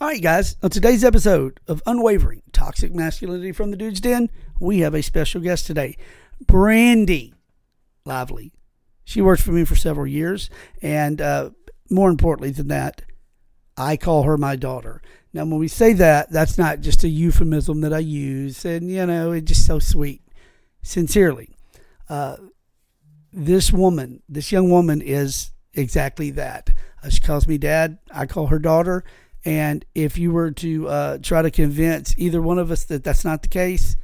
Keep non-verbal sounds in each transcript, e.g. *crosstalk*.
All right, guys. On today's episode of Unwavering Toxic Masculinity from the Dude's Den, we have a special guest today, Brandy Lively. She worked for me for several years, and uh, more importantly than that, I call her my daughter. Now, when we say that, that's not just a euphemism that I use, and you know, it's just so sweet. Sincerely, uh, this woman, this young woman, is exactly that. Uh, she calls me dad. I call her daughter. And if you were to uh, try to convince either one of us that that's not the case,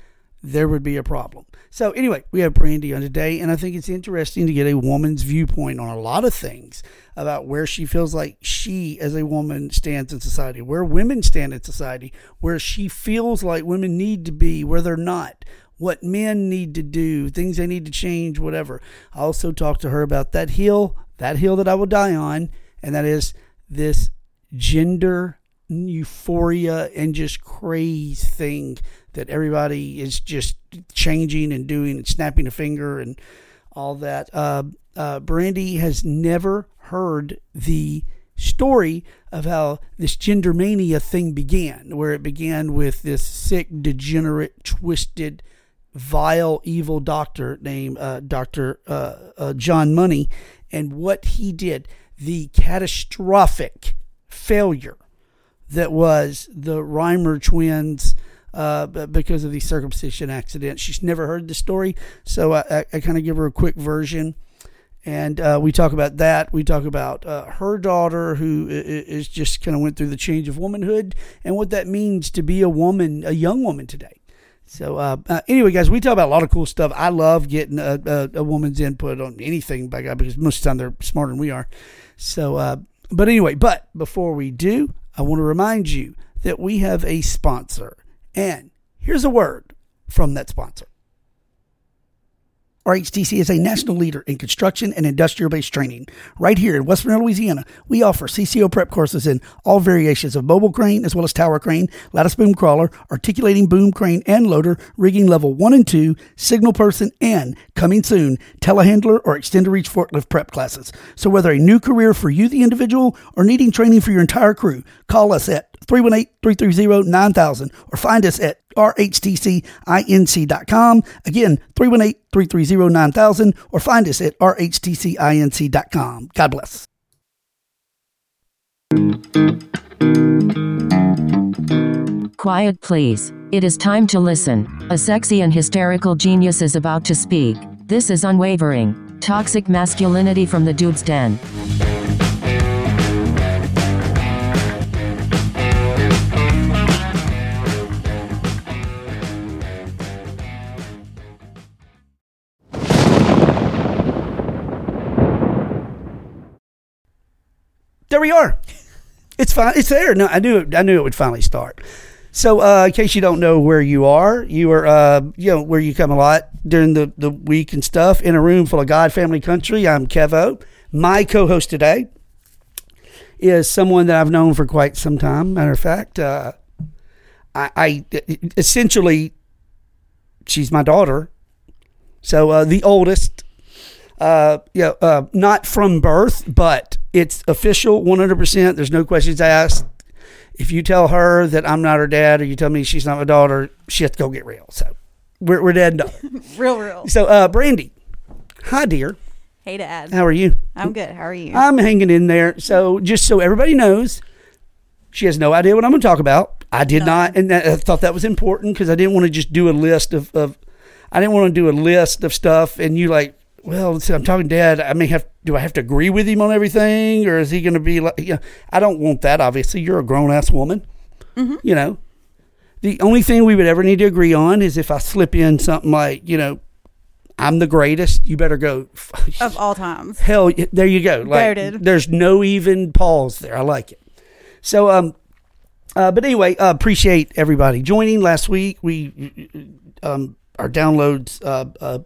there would be a problem. So, anyway, we have Brandy on today, and I think it's interesting to get a woman's viewpoint on a lot of things about where she feels like she, as a woman, stands in society, where women stand in society, where she feels like women need to be, where they're not, what men need to do, things they need to change, whatever. I also talked to her about that hill, that hill that I will die on, and that is this gender euphoria and just crazy thing that everybody is just changing and doing and snapping a finger and all that. Uh, uh, Brandy has never heard the story of how this gender mania thing began, where it began with this sick, degenerate, twisted, vile, evil doctor named uh, Dr. Uh, uh, John Money and what he did, the catastrophic failure that was the Reimer twins uh, because of the circumcision accident. She's never heard the story, so I, I, I kind of give her a quick version. And uh, we talk about that. We talk about uh, her daughter, who is just kind of went through the change of womanhood and what that means to be a woman, a young woman today. So uh, uh, anyway, guys, we talk about a lot of cool stuff. I love getting a, a, a, woman's input on anything by God because most of the time they're smarter than we are. So, uh, but anyway, but before we do, I want to remind you that we have a sponsor. And here's a word from that sponsor. RHTC is a national leader in construction and industrial based training. Right here in Western Louisiana, we offer CCO prep courses in all variations of mobile crane as well as tower crane, lattice boom crawler, articulating boom crane and loader, rigging level 1 and 2, signal person, and coming soon, telehandler or extended reach forklift prep classes. So whether a new career for you, the individual, or needing training for your entire crew, call us at 318-330-9000 or find us at rhtcinc.com. Again, 318-330-9000 or find us at rhtcinc.com. God bless. Quiet, please. It is time to listen. A sexy and hysterical genius is about to speak. This is Unwavering. Toxic Masculinity from the Dude's Den. There we are. It's fine. It's there. No, I knew it. I knew it would finally start. So, uh, in case you don't know where you are, you are, uh, you know, where you come a lot during the, the week and stuff in a room full of God, family, country. I'm Kevo. My co host today is someone that I've known for quite some time. Matter of fact, uh, I, I, essentially, she's my daughter. So, uh, the oldest, uh, yeah, uh, not from birth, but it's official 100%. There's no questions asked. If you tell her that I'm not her dad or you tell me she's not my daughter, she has to go get real. So we're, we're dead and done. *laughs* real, real. So, uh, Brandy, hi, dear. Hey, Dad. How are you? I'm good. How are you? I'm hanging in there. So, just so everybody knows, she has no idea what I'm going to talk about. I did no. not, and I thought that was important because I didn't want to just do a list of, of I didn't want to do a list of stuff and you like well, I'm talking dad. I may have, do I have to agree with him on everything or is he going to be like, you know, I don't want that. Obviously you're a grown ass woman, mm-hmm. you know, the only thing we would ever need to agree on is if I slip in something like, you know, I'm the greatest. You better go *laughs* of all times. Hell, there you go. Like, There's no even pause there. I like it. So, um, uh, but anyway, uh, appreciate everybody joining. Last week we, um, our downloads, uh,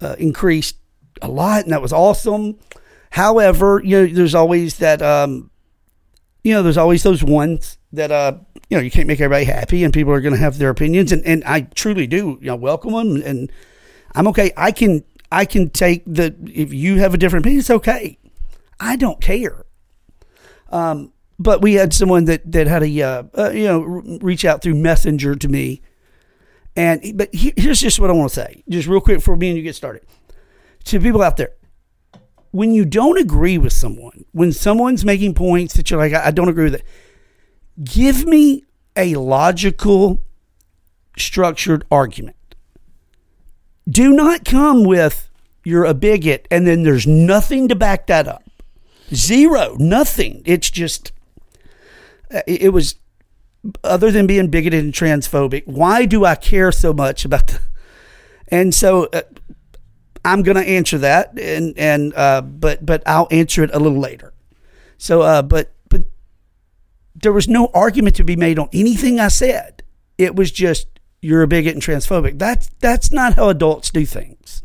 uh increased a lot, and that was awesome. However, you know, there's always that, um, you know, there's always those ones that, uh, you know, you can't make everybody happy, and people are going to have their opinions, and, and I truly do, you know, welcome them, and I'm okay. I can I can take the if you have a different opinion, it's okay. I don't care. Um, but we had someone that that had a uh, uh, you know reach out through messenger to me and but he- here's just what i want to say just real quick before me and you get started. To people out there when you don't agree with someone when someone's making points that you're like i, I don't agree with it give me a logical structured argument. Do not come with you're a bigot and then there's nothing to back that up. Zero nothing. It's just uh, it, it was other than being bigoted and transphobic why do i care so much about the and so uh, i'm going to answer that and and uh, but but i'll answer it a little later so uh, but but there was no argument to be made on anything i said it was just you're a bigot and transphobic that's that's not how adults do things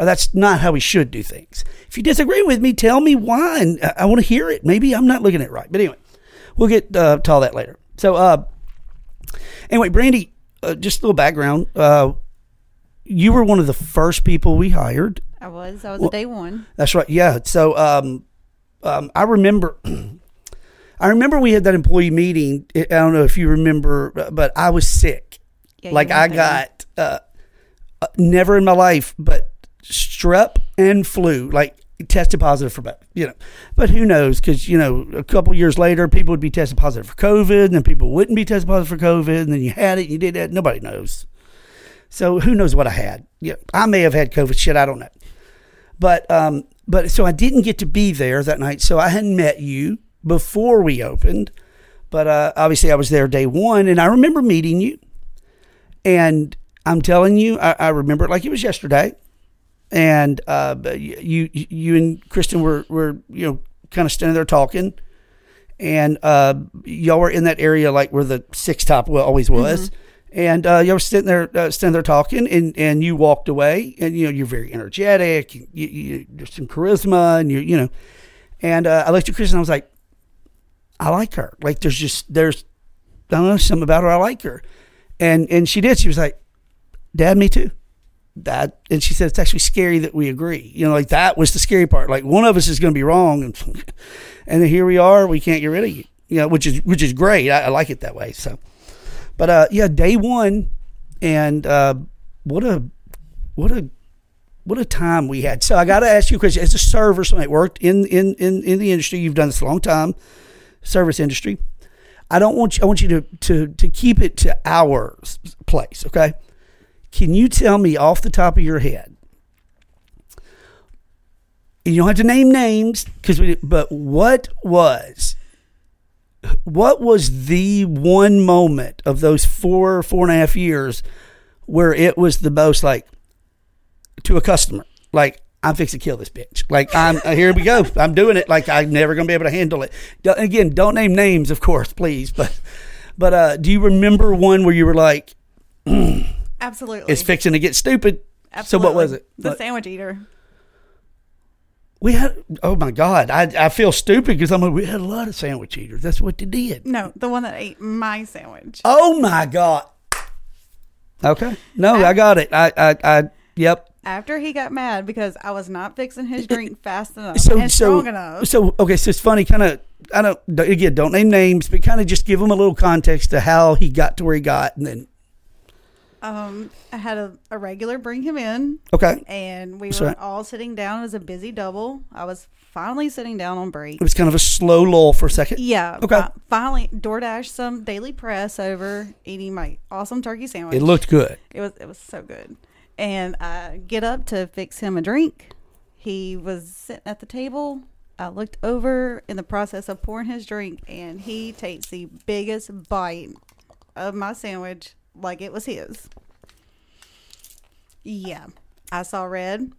or that's not how we should do things. If you disagree with me, tell me why, and I, I want to hear it. Maybe I'm not looking at it right. But anyway, we'll get uh, to all that later. So, uh, anyway, Brandy, uh, just a little background. Uh, you were one of the first people we hired. I was. I was Well- a day one. That's right. Yeah. So, um, um, I remember. *clears throat* I remember we had that employee meeting. I don't know if you remember, but I was sick. Yeah, like I got uh, uh, never in my life, but strep and flu. Like tested positive for. You know, but who knows? Because you know, a couple years later, people would be tested positive for COVID, and then people wouldn't be tested positive for COVID, and then you had it, you did that. Nobody knows. So who knows what I had? Yeah, I may have had COVID. Shit, I don't know. But um, but so I didn't get to be there that night. So I hadn't met you before we opened. But uh, obviously, I was there day one, and I remember meeting you. And I'm telling you, I, I remember it like it was yesterday. And uh, you, you, you and Kristen were, were you know kind of standing there talking, and uh, y'all were in that area like where the six top always was. And uh, y'all were sitting there, uh, standing there talking, and, and you walked away, and you know you're very energetic, you, you, there's some charisma, and you you know, and uh, I looked at Kristen, and I was like, I like her. Like there's just there's I don't know something about her. I like her, and and she did. She was like, Dad, me too. That and she said it's actually scary that we agree. You know, like that was the scary part. Like one of us is going to be wrong, and *laughs* and here we are. We can't get rid of you. You know, which is which is great. I, I like it that way. So, but uh, yeah, day one, and uh, what a what a what a time we had. So I got to ask you a question. As a server, somebody worked in in in in the industry, you've done this a long time, service industry. I don't want you. I want you to to to keep it to our place. Okay. Can you tell me off the top of your head? You don't have to name names because we. But what was what was the one moment of those four four and a half years where it was the most like to a customer like i'm fixing to kill this bitch like i'm uh, here we go i'm doing it like i'm never gonna be able to handle it again don't name names of course please but but uh do you remember one where you were like *clears throat* Absolutely. it's fixing to get stupid Absolutely. so what was it The What- sandwich eater. we had oh my god i i feel stupid because i'm like we had a lot of sandwich eaters that's what they did No, the one that ate my sandwich. oh my god okay no i got it i i, I yep After he got mad because I was not fixing his drink fast enough so and so strong enough. so okay so it's funny kind of i don't again don't name names but kind of just give him a little context to how he got to where he got and then Um, I had a, a regular bring him in, okay and we That's were right. all sitting down. It was a busy double. I was finally sitting down on break. it was kind of a slow lull for a second Yeah. Okay. fi- finally, DoorDash some daily press over eating my awesome turkey sandwich. it looked good It was it was so good. And I get up to fix him a drink. He was sitting at the table. I looked over in the process of pouring his drink, and he takes the biggest bite of my sandwich like it was his. Yeah, I saw red.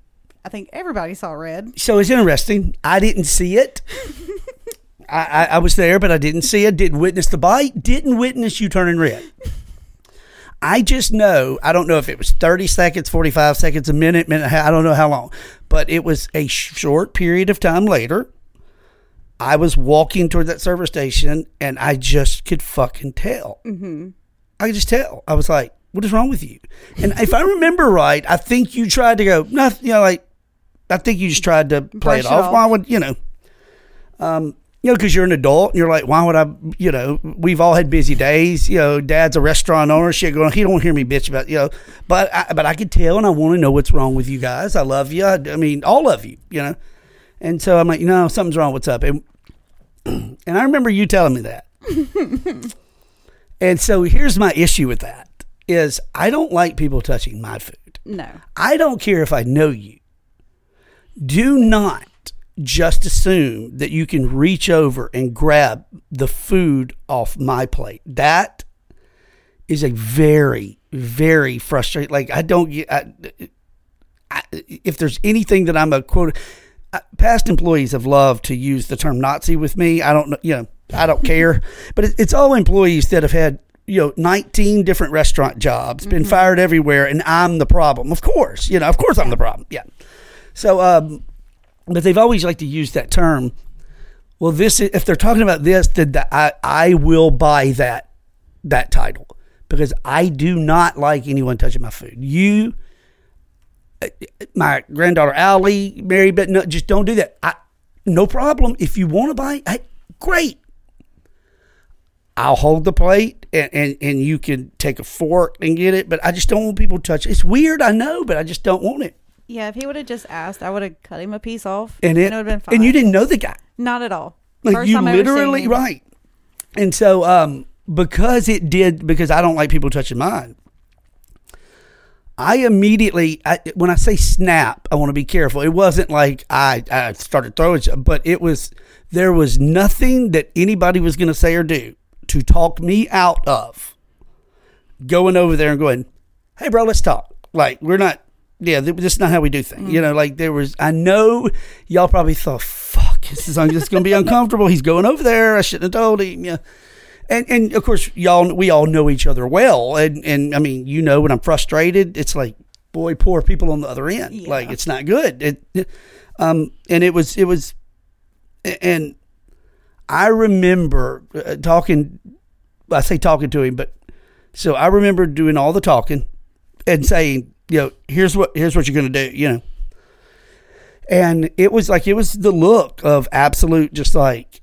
I think everybody saw red. so it's interesting i didn't see it *laughs* I, I i was there but i didn't see it didn't witness the bite didn't witness you turning red I just know, I don't know if it was 30 seconds, 45 seconds, a minute, minute, and a half, I don't know how long, but it was a short period of time later. I was walking toward that service station and I just could fucking tell. Mm-hmm. I could just tell. I was like, what is wrong with you? And if I remember right, I think you tried to go, nothing, you know, like, I think you just tried to play it off. off. Why would, you know, um, you know, because you're an adult and you're like, why would I, you know, we've all had busy days. You know, dad's a restaurant owner. Shit going, he don't hear me bitch about, you know, but I, but I could tell and I want to know what's wrong with you guys. I love you. I, I mean, all of you, you know. And so I'm like, you know, something's wrong. What's up? And, *clears throat* and I remember you telling me that. And so here's my issue with that is I don't like people touching my food. No. I don't care if I know you. Do not just assume that you can reach over and grab the food off my plate. That is a very, very frustrating. Like I don't get. I, I, if there's anything that I'm a quote, past employees have loved to use the term Nazi with me. I don't know, you know, I don't care, but it, it's all employees that have had you know 19 different restaurant jobs, been fired everywhere, and I'm the problem. Of course, you know, of course I'm the problem. Yeah. So, um, but they've always liked to use that term. Well, this if they're talking about this, then the, I I will buy that that title because I do not like anyone touching my food. You, uh, my granddaughter Allie, Mary, but no, just don't do that. I no problem if you want to buy. Hey, great. I'll hold the plate and, and, and you can take a fork and get it, but I just don't want people to touch it. It's weird, I know, but I just don't want it. Yeah, if he would have just asked, I would have cut him a piece off, And it, would have been fine. and you didn't know the guy. Not at all. Like First you time I ever seen literally right. And so um because it did because I don't like people touching mine. I immediately I, when I say snap, I want to be careful. It wasn't like I I started throwing but it was there was nothing that anybody was going to say or do to talk me out of going over there and going, "Hey bro, let's talk." Like we're not yeah, th- this is not how we do things. You know, like there was I know y'all probably thought, "Fuck, this is this is going to be uncomfortable. He's going over there. I shouldn't have told him." Yeah. And and of course, y'all we all know each other well, and and I mean, you know, when I'm frustrated, it's like, boy, poor people on the other end. Yeah. Like it's not good. It- um, and it was it was, and I remember uh, talking. I say talking to him, but so I remember doing all the talking and saying, you know, here's what here's what you're going to do, you know. And it was like it was the look of absolute, just like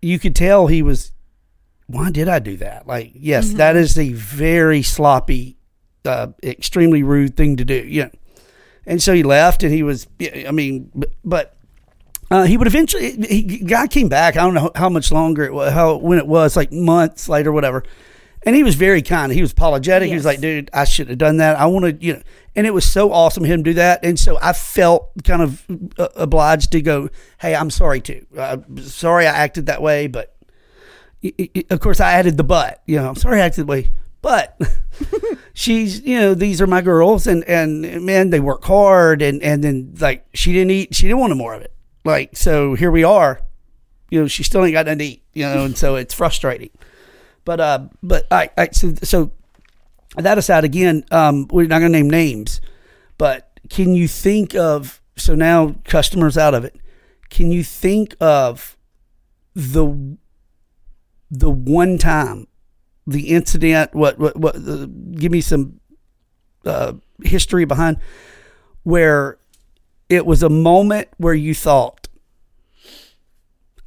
you could tell he was. Why did I do that? Like, yes, that is a very sloppy, uh, extremely rude thing to do. You know. And so he left, and he was. I mean, but, but uh, he would eventually. He guy came back. I don't know how much longer it was, how when it was, like months later, whatever. And he was very kind. He was apologetic. He was like, "Dude, I shouldn't have done that. I want to, you know." And it was so awesome of him to do that. And so I felt kind of uh, obliged to go, "Hey, I'm sorry too. Uh, sorry I acted that way, but." Of course, I added the but. You know, I'm sorry I acted that way, but *laughs* she's you know these are my girls and and man they work hard and and then like she didn't eat she didn't want any more of it like so here we are. You know she still ain't got nothing to eat you know and so it's frustrating. But uh but I, I so so that aside again um we're not gonna name names but can you think of so now customers out of it. Can you think of the the one time the incident what what what uh, give me some uh, history behind where it was a moment where you thought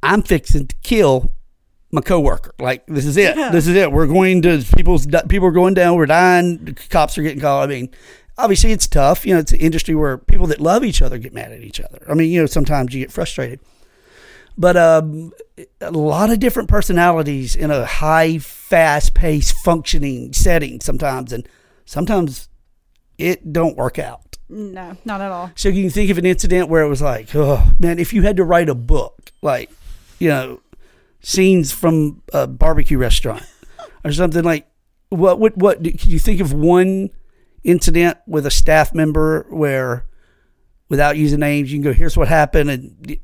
i'm fixing to kill my coworker. Like this is it. Yeah. this is it. We're going to people's people are going down. We're dying. Cops are getting called i mean obviously it's tough. You know it's an industry where people that love each other get mad at each other. I mean you know sometimes you get frustrated. But um, a lot of different personalities in a high, fast paced, functioning setting sometimes, and sometimes it don't work out. No, not at all. So you can think of an incident where it was like, oh man, if you had to write a book, like you know, scenes from a barbecue restaurant or something like, what would what can you think of one incident with a staff member where, without using names, you can go, here's what happened, and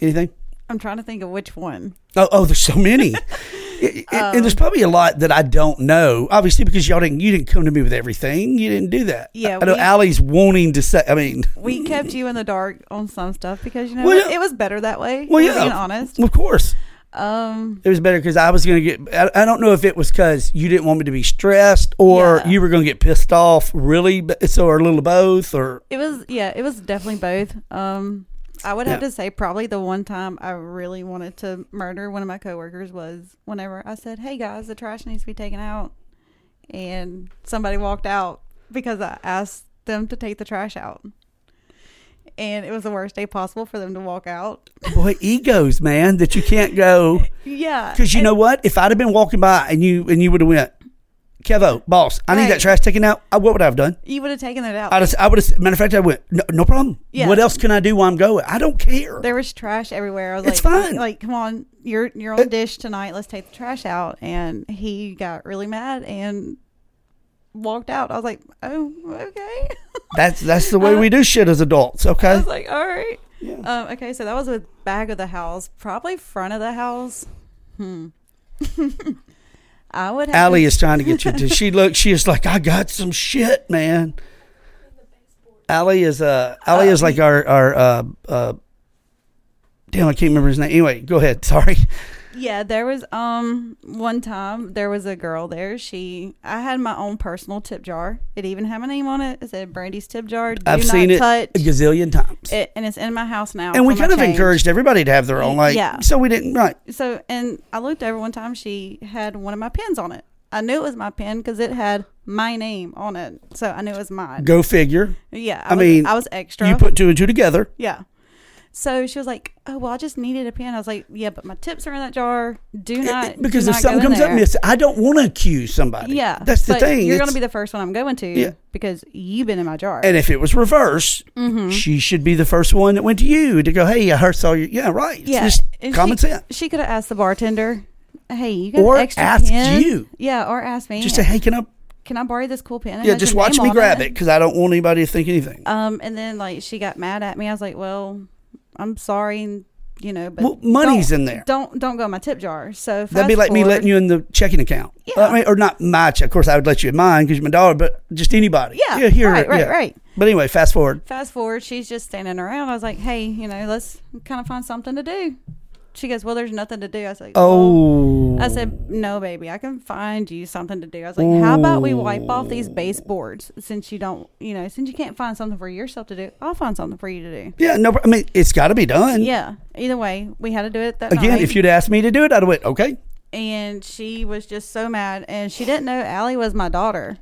anything. I'm trying to think of which one. Oh, oh, there's so many, *laughs* I- I- and there's probably a lot that I don't know. Obviously, because y'all didn't, you didn't come to me with everything. You didn't do that. Yeah, I know we- Allie's wanting to say. I mean, We kept you in the dark on some stuff because you know Well, it, yeah. it was better that way. well, yeah, being honest. of course, Um, it was better because I was going to get. I, I don't know if it was because you didn't want me to be stressed or Yeah. you were going to get pissed off. Really, so or a little of both. Or it was yeah, it was definitely both. Um, I would have Yeah. to say probably the one time I really wanted to murder one of my coworkers was whenever I said, "Hey guys, the trash needs to be taken out," and somebody walked out because I asked them to take the trash out, and it was the worst day possible for them to walk out. Boy, *laughs* egos, man, that you can't go Yeah, because you know what? If I'd have been walking by and you and you would have went, Kevo, boss, I need that trash taken out. I, what would I have done? you would have taken it out. I'd have, I would have. Matter of fact, I went. No, no problem. Yeah. What else can I do while I'm going? I don't care. there was trash everywhere. I was It's like, fine. Like, come on, you're you're on dish tonight. Let's take the trash out. And he got really mad and walked out. I was like, oh, okay. *laughs* That's that's the way uh, we do shit as adults. Okay. I Okay. was like, all right. Yeah. Um, okay, so that was with back of the house, probably front of the house. Hmm. *laughs* I would have. Allie to- is trying to get you to. *laughs* She look. She is like, I got some shit, man. Allie is uh Allie is like our our uh uh. Damn, I can't remember his name. Anyway, go ahead. *laughs* Sorry. Yeah, there was um one time there was a girl there. She I had my own personal tip jar. It even had my name on it. It said Brandy's tip jar. Do I've not seen it touch. a gazillion times. It, and it's in my house now. and we kind of change. encouraged everybody to have their own, like, Yeah. so we didn't, right? So, and I looked over one time. She had one of my pins on it. I knew it was my pen because it had my name on it. So I knew it was mine. Go figure. Yeah, I, I was, mean, I was extra. You put two and two together. yeah. So she was like, "Oh well, I just needed a pen." I was like, "Yeah, but my tips are in that jar. Do not do because if not something comes up there." miss, I don't want to accuse somebody. yeah, that's the thing. You're gonna be the first one I'm going to Yeah. because you've been in my jar. and if it was reverse, Mm-hmm. she should be the first one that went to you to go, "Hey, I heard saw you." Yeah, right. It's yeah, just and common she, sense. She could have asked the bartender, "Hey, you got Or an extra asked pen?" you. Yeah, or ask me. Just say, "Hey, can I?" can I borrow this cool pen? It Yeah, just watch me grab it because I don't want anybody to think anything. Um, and then like she got mad at me. I was like, "Well, I'm sorry, you know, but Well, money's in there. Don't don't go in my tip jar." So That'd be like me letting you in the checking account. Uh, yeah. I mean, or not much. Of course, I would let you in mine because you're my daughter, but just anybody. Yeah, here, right, right, yeah. right. But anyway, fast forward. Fast forward, she's just standing around. I was like, "Hey, you know, let's kind of find something to do." She goes, "Well, there's nothing to do." I was like, "Well," Oh, I said, oh. "No, baby, I can find you something to do." I was like, "How about we wipe off these oh. baseboards since you don't, you know, since you can't find something for yourself to do, I'll find something for you to do." yeah. No, I mean, it's got to be done. Yeah. Either way, we had to do it that Again, night. if you'd asked me to do it, I'd have went, okay. and she was just so mad and she didn't know Allie was my daughter.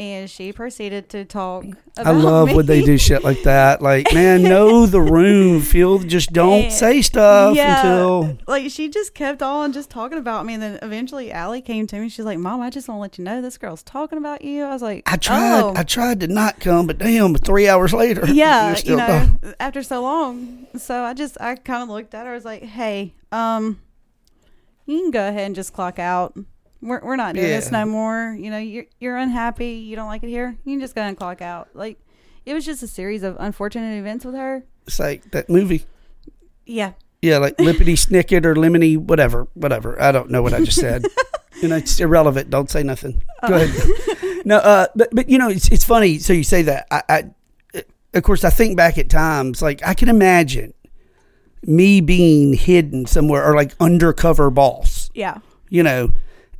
And she proceeded to talk about I love me. when they do shit like that. Like, *laughs* man, know the room. Feel just don't And- say stuff yeah, until like she just kept on just talking about me and then eventually Allie came to me she's like mom I just want to let you know this girl's talking about you I was like I tried. oh. I tried to not come, but damn, three hours later, *laughs* yeah you're you know after so long so I just I kind of looked at her I was like hey um you can go ahead and just clock out we're, we're not doing this no more you know you're, you're unhappy you don't like it here you can just go and clock out like it was just a series of unfortunate events with her It's like that movie. yeah Yeah, like lippity snicket or lemony, whatever, whatever. I don't know what I just said. *laughs* you know, it's irrelevant. Don't say nothing. Go ahead. no, uh, but but you know, it's it's funny. So you say that. I, I, of course, I think back at times like I can imagine me being hidden somewhere or like undercover boss. yeah You know,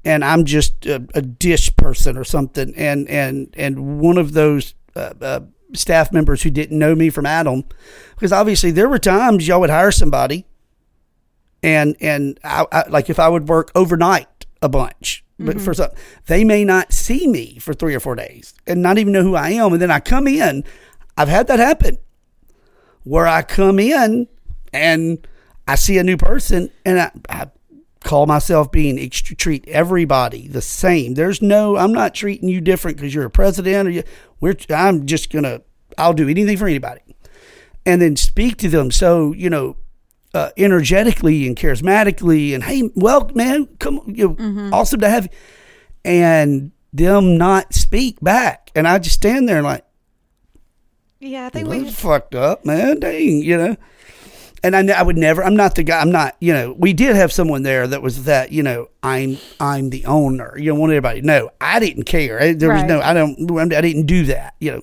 and I'm just a, a dish person or something, and and and one of those. Uh, uh, staff members who didn't know me from Adam, because obviously there were times y'all would hire somebody, and and I, I, like if I would work overnight a bunch, but for some, they may not see me for three or four days and not even know who I am, and then I come in. I've had that happen, where I come in and I see a new person, and I, I call myself being extra, treat everybody the same. There's no, I'm not treating you different because you're a president or you. We're, I'm just gonna, I'll do anything for anybody, and then speak to them. So you know, uh, energetically and charismatically, and hey, well, man, come, you know, awesome to have you, and them not speak back, and I just stand there and like, yeah I think we fucked up, man. Dang, you know. And I, I would never. I'm not the guy. I'm not. You know, we did have someone there that was that. You know, I'm I'm the owner. You don't want everybody. No. I didn't care. I- There was no. I don't. I didn't do that. You know,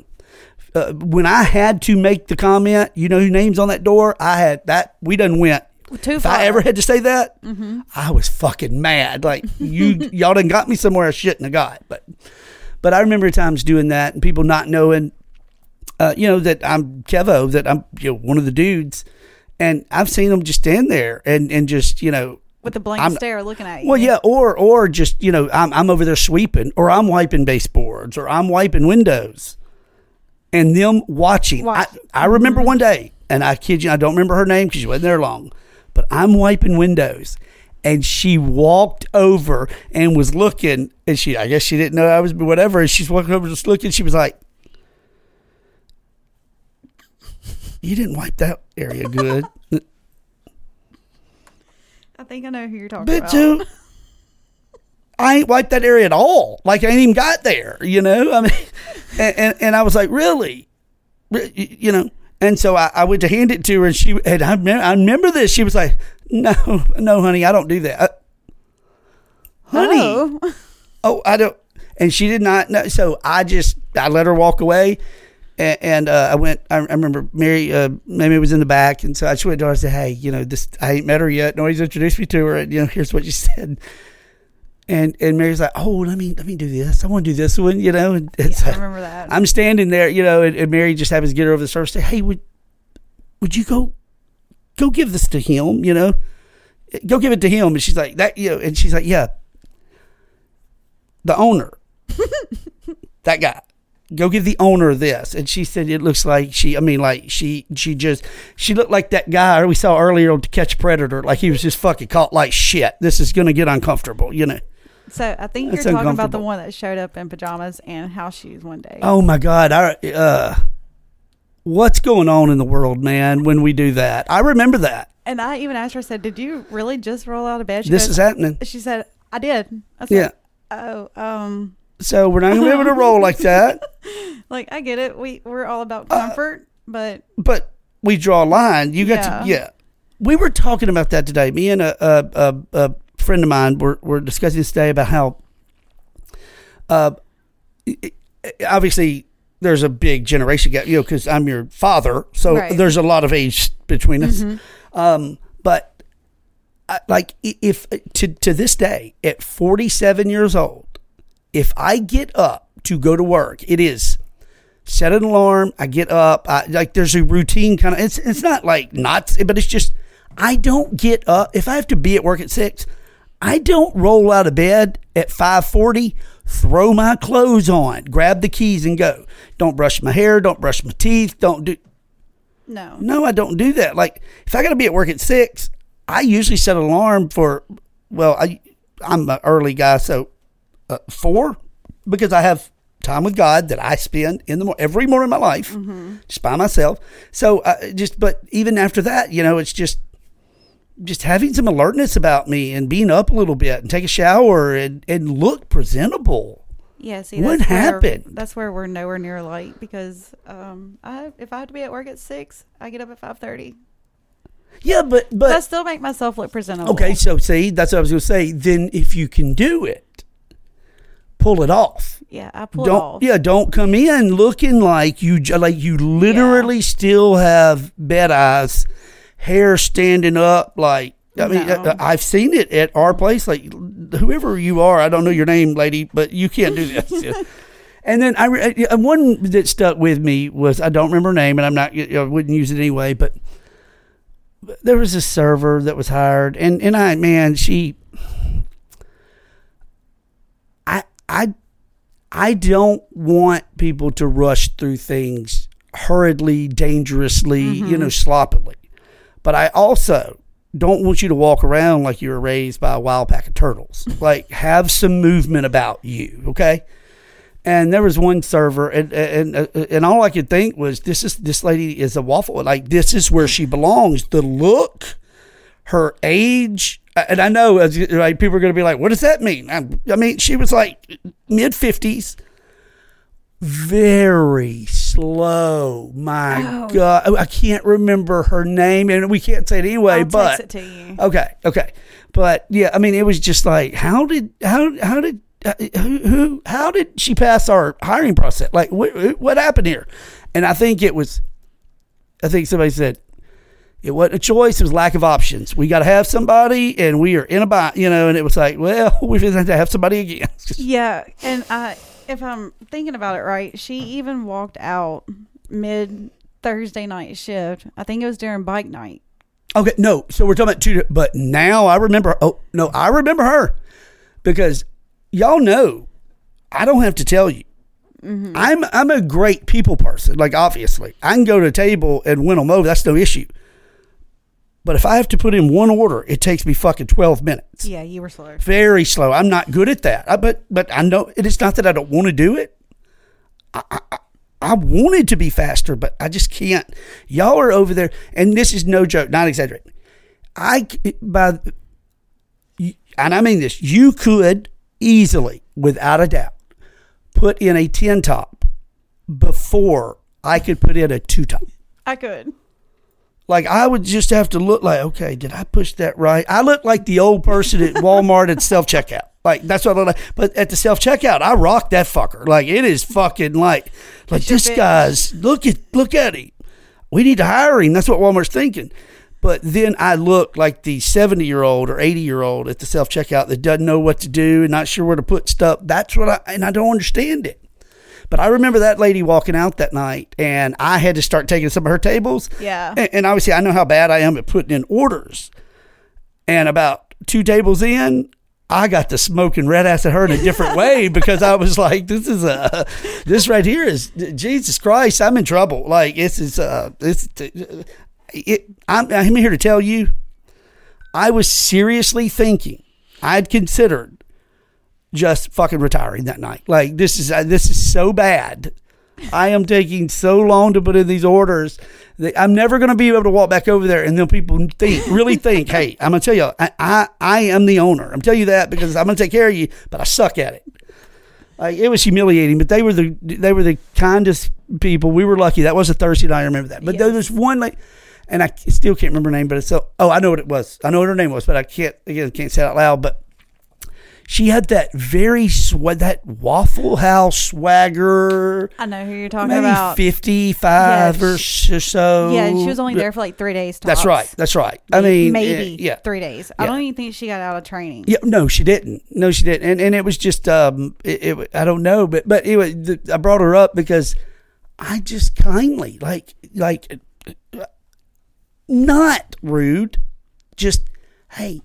uh, when I had to make the comment, you know who names on that door. I had that. We done went. too If far I ever had to say that, I was fucking mad. Like you, *laughs* y'all done got me somewhere I shouldn't have got. But, but I remember times doing that and people not knowing. uh, you know, that I'm Kevo, that I'm you know one of the dudes, and I've seen them just stand there and and just you know. With a blank I'm- stare looking at you. Well, yeah, or or just you know, I'm I'm over there sweeping, or I'm wiping baseboards, or I'm wiping windows, and them watching. Watch. I I remember mm-hmm. one day, and I kid you, I don't remember her name because she wasn't there long, but I'm wiping windows, and she walked over and was looking, and she I guess she didn't know I was whatever, and she's walking over just looking. She was like, "You didn't wipe that area good." I think I know who you're talking But about. dude, I ain't wiped that area at all. Like I ain't even got there. You know, I mean, *laughs* and and, and I was like, really, you know. And so I, I went to hand it to her, and she and I remember, I remember this. She was like, "No, no, honey, I don't do that, honey. Oh. *laughs* Oh, I don't." And she did not know. So I just I let her walk away, and, and uh, I went. I, I remember Mary, uh, Mamie was in the back, and so I just went to her and said, "Hey, you know, this I ain't met her yet. Nobody's introduced me to her, and you know, here's what she *laughs* said." And and Mary's like, "Oh, let me let me do this. I want to do this one, you know." And, and so I remember that. I'm standing there, you know, and, and Mary just happens to get her over the surface. Say, "Hey, would would you go go give this to him? You know, go give it to him." And she's like, "That you know," and she's like, "Yeah, the owner, *laughs* that guy." Go give the owner this, and she said it looks like she. I mean, like she, she just, she looked like that guy we saw earlier on To Catch a Predator. Like he was just fucking caught like shit. This is gonna get uncomfortable, you know. so I think That's you're talking about the one that showed up in pajamas and house shoes one day. Oh my God! I, uh, what's going on in the world, man? When we do that, I remember that. And I even asked her, I said, Did you really just roll out of bed? She This goes- is happening. She said, I did. I said, Yeah. Oh, um, So we're not gonna be able to roll like that. *laughs* like I get it. We we're all about Uh, comfort, but But we draw a line. You got Yeah. to, yeah. We were talking about that today. Me and a a, a, a friend of mine were were discussing this today about how, uh, it- obviously there's a big generation gap. You know, because I'm your father, so Right. there's a lot of age between us. Um, but I, like if to to this day at 47 years old, if I get up to go to work, it is set an alarm. I get up. I, like there's a routine kind of. It's it's not like not, but it's just I don't get up if I have to be at work at six. I don't roll out of bed at five forty. Throw my clothes on, grab the keys, and go. Don't brush my hair. Don't brush my teeth. Don't do. no. No, I don't do that. Like if I got to be at work at six, I usually set an alarm for. Well, I I'm an early guy, so uh, four because I have time with God that I spend in the mor- every morning of my life just by myself. So uh, just but even after that, you know, it's just just having some alertness about me and being up a little bit and take a shower and and look presentable. Yeah, see, What that's where- happened? that's where we're nowhere near light because um, I if I have to be at work at six, I get up at five thirty. Yeah, but But I still make myself look presentable. okay, so see, that's what I was going to say. Then if you can do it, pull it off. Yeah, I pull don't it off. yeah don't come in looking like you like you literally still have bed eyes hair standing up like i mean No. uh, i've seen it at our place like whoever you are i don't know your name lady but you can't do this *laughs* *laughs* and then i uh, one that stuck with me was i don't remember her name and i'm not i wouldn't use it anyway but there was a server that was hired and and i man she i i don't want people to rush through things hurriedly, dangerously, you know, mm-hmm. sloppily. But I also don't want you to walk around like you were raised by a wild pack of turtles. *laughs* like, have some movement about you, okay? And there was one server, and and and all I could think was, this is this lady is a waffle. Like, this is where she belongs. The look, her age, and I know like people are going to be like, "What does that mean?" I, I mean, she was like mid fifties, very slow. My Oh. God, Oh, I can't remember her name, and we can't say it anyway. I'll but text it to you. okay, okay, but yeah, I mean, it was just like, how did how how did uh, who, who how did she pass our hiring process? Like, what what happened here? And I think it was, I think somebody said it wasn't a choice; it was lack of options. We got to have somebody, and we are in a bind, you know. And it was like, well, *laughs* we just have to have somebody again. *laughs* Yeah, and I, if I'm thinking about it right, she even walked out mid Thursday night shift. I think it was during bike night. Okay, no. So we're talking about two, but now I remember. Oh no, I remember her because y'all know I don't have to tell you. Mm-hmm. I'm I'm a great people person. Like obviously, I can go to a table and win them over. That's no issue. But if I have to put in one order, it takes me fucking twelve minutes. Yeah, you were slow. Very slow. I'm not good at that. I, but but I know it is not that I don't want to do it. I, I, I wanted to be faster, but I just can't. Y'all are over there, and this is no joke, not exaggerating. I by, and I mean this. You could easily, without a doubt, put in a ten top before I could put in a two top. I could. Like I would just have to look like, okay, did I push that right? I look like the old person at Walmart at self checkout. Like that's what I look like. But at the self checkout, I rock that fucker. Like it is fucking like like Push your this bitch. guy's look at look at him. We need to hire him. That's what Walmart's thinking. But then I look like the seventy year old or eighty year old at the self checkout that doesn't know what to do and not sure where to put stuff. That's what I and I don't understand it. But I remember that lady walking out that night, and I had to start taking some of her tables. Yeah. And, and obviously, I know how bad I am at putting in orders. And about two tables in, I got to smoking red ass at her in a different *laughs* way because I was like, "This is a, this right here is Jesus Christ, I'm in trouble." Like this is uh, this, it. I'm, I'm here to tell you, I was seriously thinking, I'd considered just fucking retiring that night. Like this is uh, this is so bad. I am taking so long to put in these orders that I'm never going to be able to walk back over there and then people think really think, *laughs* hey, I'm going to tell you, I, I I am the owner. I'm telling you that because I'm going to take care of you, but I suck at it. Like it was humiliating, but they were the they were the kindest people. We were lucky. That was a Thursday night. I remember that. But there was one like, and I still can't remember her name. But it's so. Oh, I know what it was. I know what her name was, but I can't again can't say it out loud. But she had that very sweat that Waffle House swagger. I know who you're talking Maybe about. fifty five Yeah, or, s- or so. Yeah, she was only there for like three days. That's right. That's right. I mean, maybe uh, yeah. three days. I don't even think she got out of training. Yeah, no, she didn't. No, she didn't. And and it was just um, it, it I don't know, but but anyway, the, I brought her up because I just kindly like like not rude, just hey.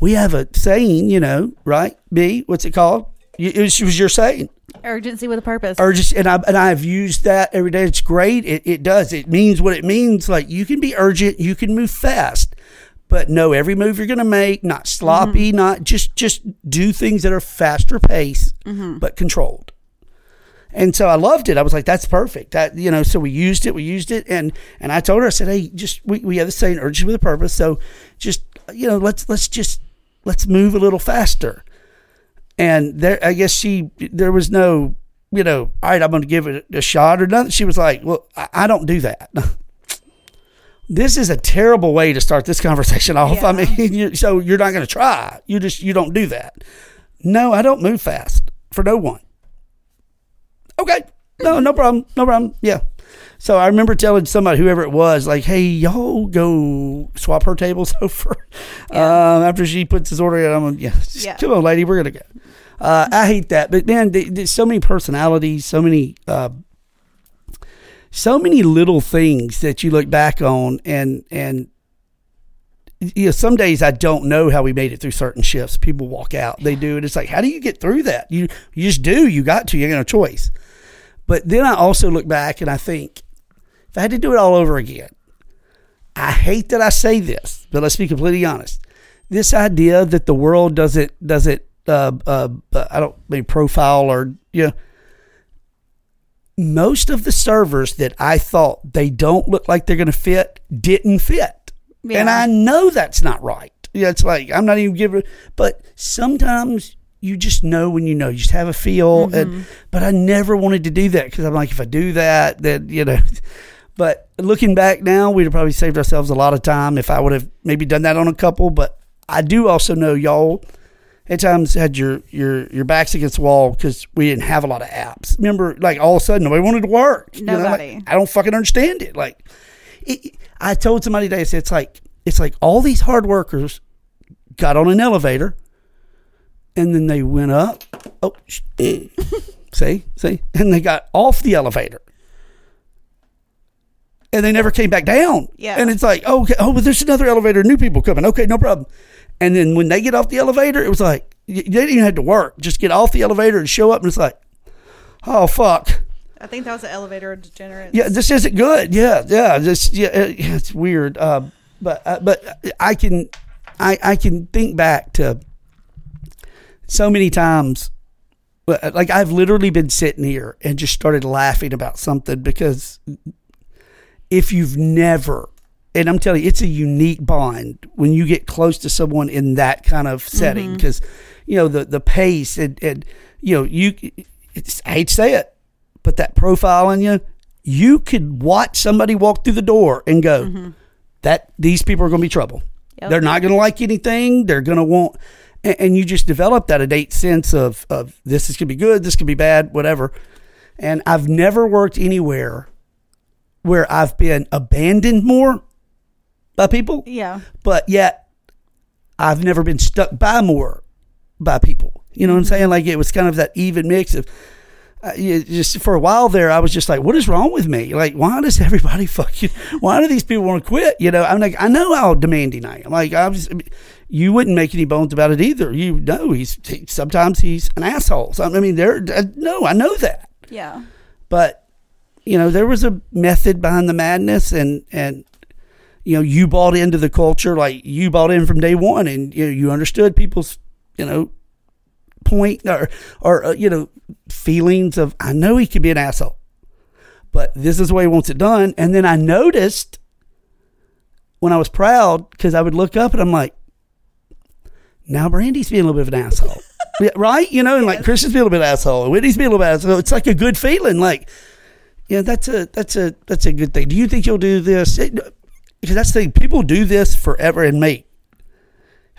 We have a saying, you know, right? B, what's it called? It was, it was your saying Urgency with a purpose. urgency and I and I've used that every day. It's great. It it does. It means what it means. Like you can be urgent, you can move fast, but know every move you're going to make. Not sloppy. Mm-hmm. Not just just do things that are faster pace, mm-hmm. but controlled. And so I loved it. I was like, that's perfect. That you know, so we used it. We used it, and and I told her, I said, hey, just we, we have the saying, urgency with a purpose. So just you know, let's let's just let's move a little faster. And there i guess she there was no you know all right i'm going to give it a shot or nothing. She was like well i, I don't do that. *laughs* This is a terrible way to start this conversation *laughs* off. I mean *laughs* you, so you're not going to try. You just you don't do that. No i don't move fast for no one. Okay. No no problem. No problem. Yeah so I remember telling somebody, whoever it was, like, "Hey, y'all go swap her tables *laughs* over." Um, after she puts his order in, I'm like, "Yeah, just, Yeah. come on, lady, we're gonna go." Uh, I hate that, but man, there's so many personalities, so many, uh, so many little things that you look back on, and and you know, some days I don't know how we made it through certain shifts. People walk out, they do, and it's like, how do you get through that? You you just do. You got to. You got no choice. But then I also look back and I think, if I had to do it all over again, I hate that I say this, but let's be completely honest. This idea that the world doesn't doesn't uh, uh, uh, I don't mean profile or you know most of the servers that I thought they don't look like they're going to fit didn't fit, Yeah. and I know that's not right. Yeah, it's like I'm not even giving, but sometimes you just know when you know. You just have a feel, and but I never wanted to do that because I'm like, if I do that, then you know. But looking back now, we'd have probably saved ourselves a lot of time if I would have maybe done that on a couple. But I do also know y'all at times had your your your backs against the wall because we didn't have a lot of apps. Remember, like all of a sudden nobody wanted to work. You know, like, Nobody. I don't fucking understand it. Like, it, I told somebody today, I said, it's like it's like all these hard workers got on an elevator, and then they went up. Oh, sh- eh. *laughs* See, see, and they got off the elevator, and they never came back down. Yeah. and it's like, oh, okay, oh, but there's another elevator, new people coming. Okay, no problem. And then when they get off the elevator, it was like they didn't even have to work; just get off the elevator and show up, and it's like, oh fuck, I think that was the elevator degenerate. yeah, this isn't good. Yeah, yeah, this, yeah, yeah, it's weird. Um, but uh, but I can, I I can think back to so many times uh, like I've literally been sitting here and just started laughing about something because if you've never and I'm telling you it's a unique bond when you get close to someone in that kind of setting. Mm-hmm. Because you know the the pace and and you know you it's, I hate to say it but that profile on you you could watch somebody walk through the door and go mm-hmm. that these people are going to be trouble. Yep. they're not going to like anything. They're going to want and, and you just develop that innate sense of of this is going to be good. This could be bad whatever. And I've never worked anywhere where I've been abandoned more by people Yeah. but yet I've never been stuck by more by people. You know what I'm saying? Like it was kind of that even mix of uh, just for a while there. I was just like, what is wrong with me? Like, why does everybody *laughs* fucking? Why do these people want to quit? You know, I'm like, I know how demanding I am. Like, I was. You wouldn't make any bones about it either. You know, he's he, sometimes he's an asshole. So, I mean, there. uh, No, I know that Yeah. but you know there was a method behind the madness and and you know you bought into the culture like you bought in from day one and you know, you understood people's you know point or or uh, you know feelings of I know he could be an asshole but this is the way he wants it done. And then I noticed when I was proud because I would look up and I'm like now Brandy's being a little bit of an asshole. *laughs* Right? You know and like Christian's being a little bit of an asshole and Whitney's being a little bit of an asshole. It's like a good feeling like yeah, that's a that's a that's a good thing. Do you think you'll do this? It- because that's the thing. People do this forever and make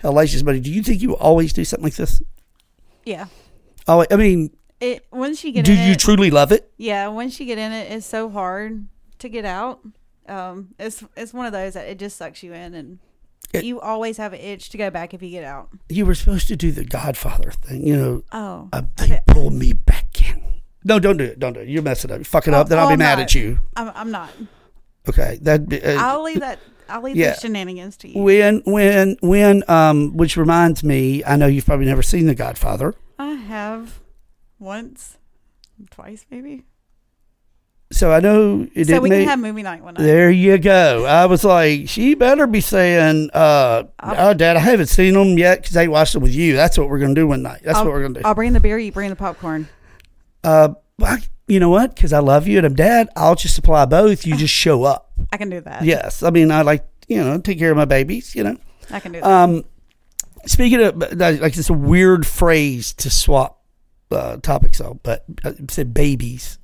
hellacious buddy. Do you think you always do something like this? Yeah. Oh, I mean, It once you get do you it, truly love it? yeah, once you get in it, it's so hard to get out. Um, it's it's one of those that it just sucks you in, and It- you always have an itch to go back if you get out. You were supposed to do the Godfather thing. You know, Oh, uh, they pull me back. No, don't do it. Don't do it. You're messing up. you fuck it up. Then I'll Oh, be I'm mad not. at you. I'm I'm not. Okay, that. Uh, I'll leave that. I'll leave Yeah. the shenanigans to you. when when when um, which reminds me, I know you've probably never seen The Godfather. I have once, twice maybe. So I know it so we make, can have movie night one night. There you go. I was like, she better be saying, uh, I'll- "Oh, Dad, I haven't seen them yet because I watched them with you." That's what we're gonna do one night. That's I'll, what we're gonna do. I'll bring the beer. You bring the popcorn. Uh, I, you know what? Because I love you and I'm Dad. I'll just supply both. You just show up. I can do that. Yes, I mean I like you know take care of my babies. You know. I can do that. Um, speaking of like it's a weird phrase to swap uh, topics on, but I said babies,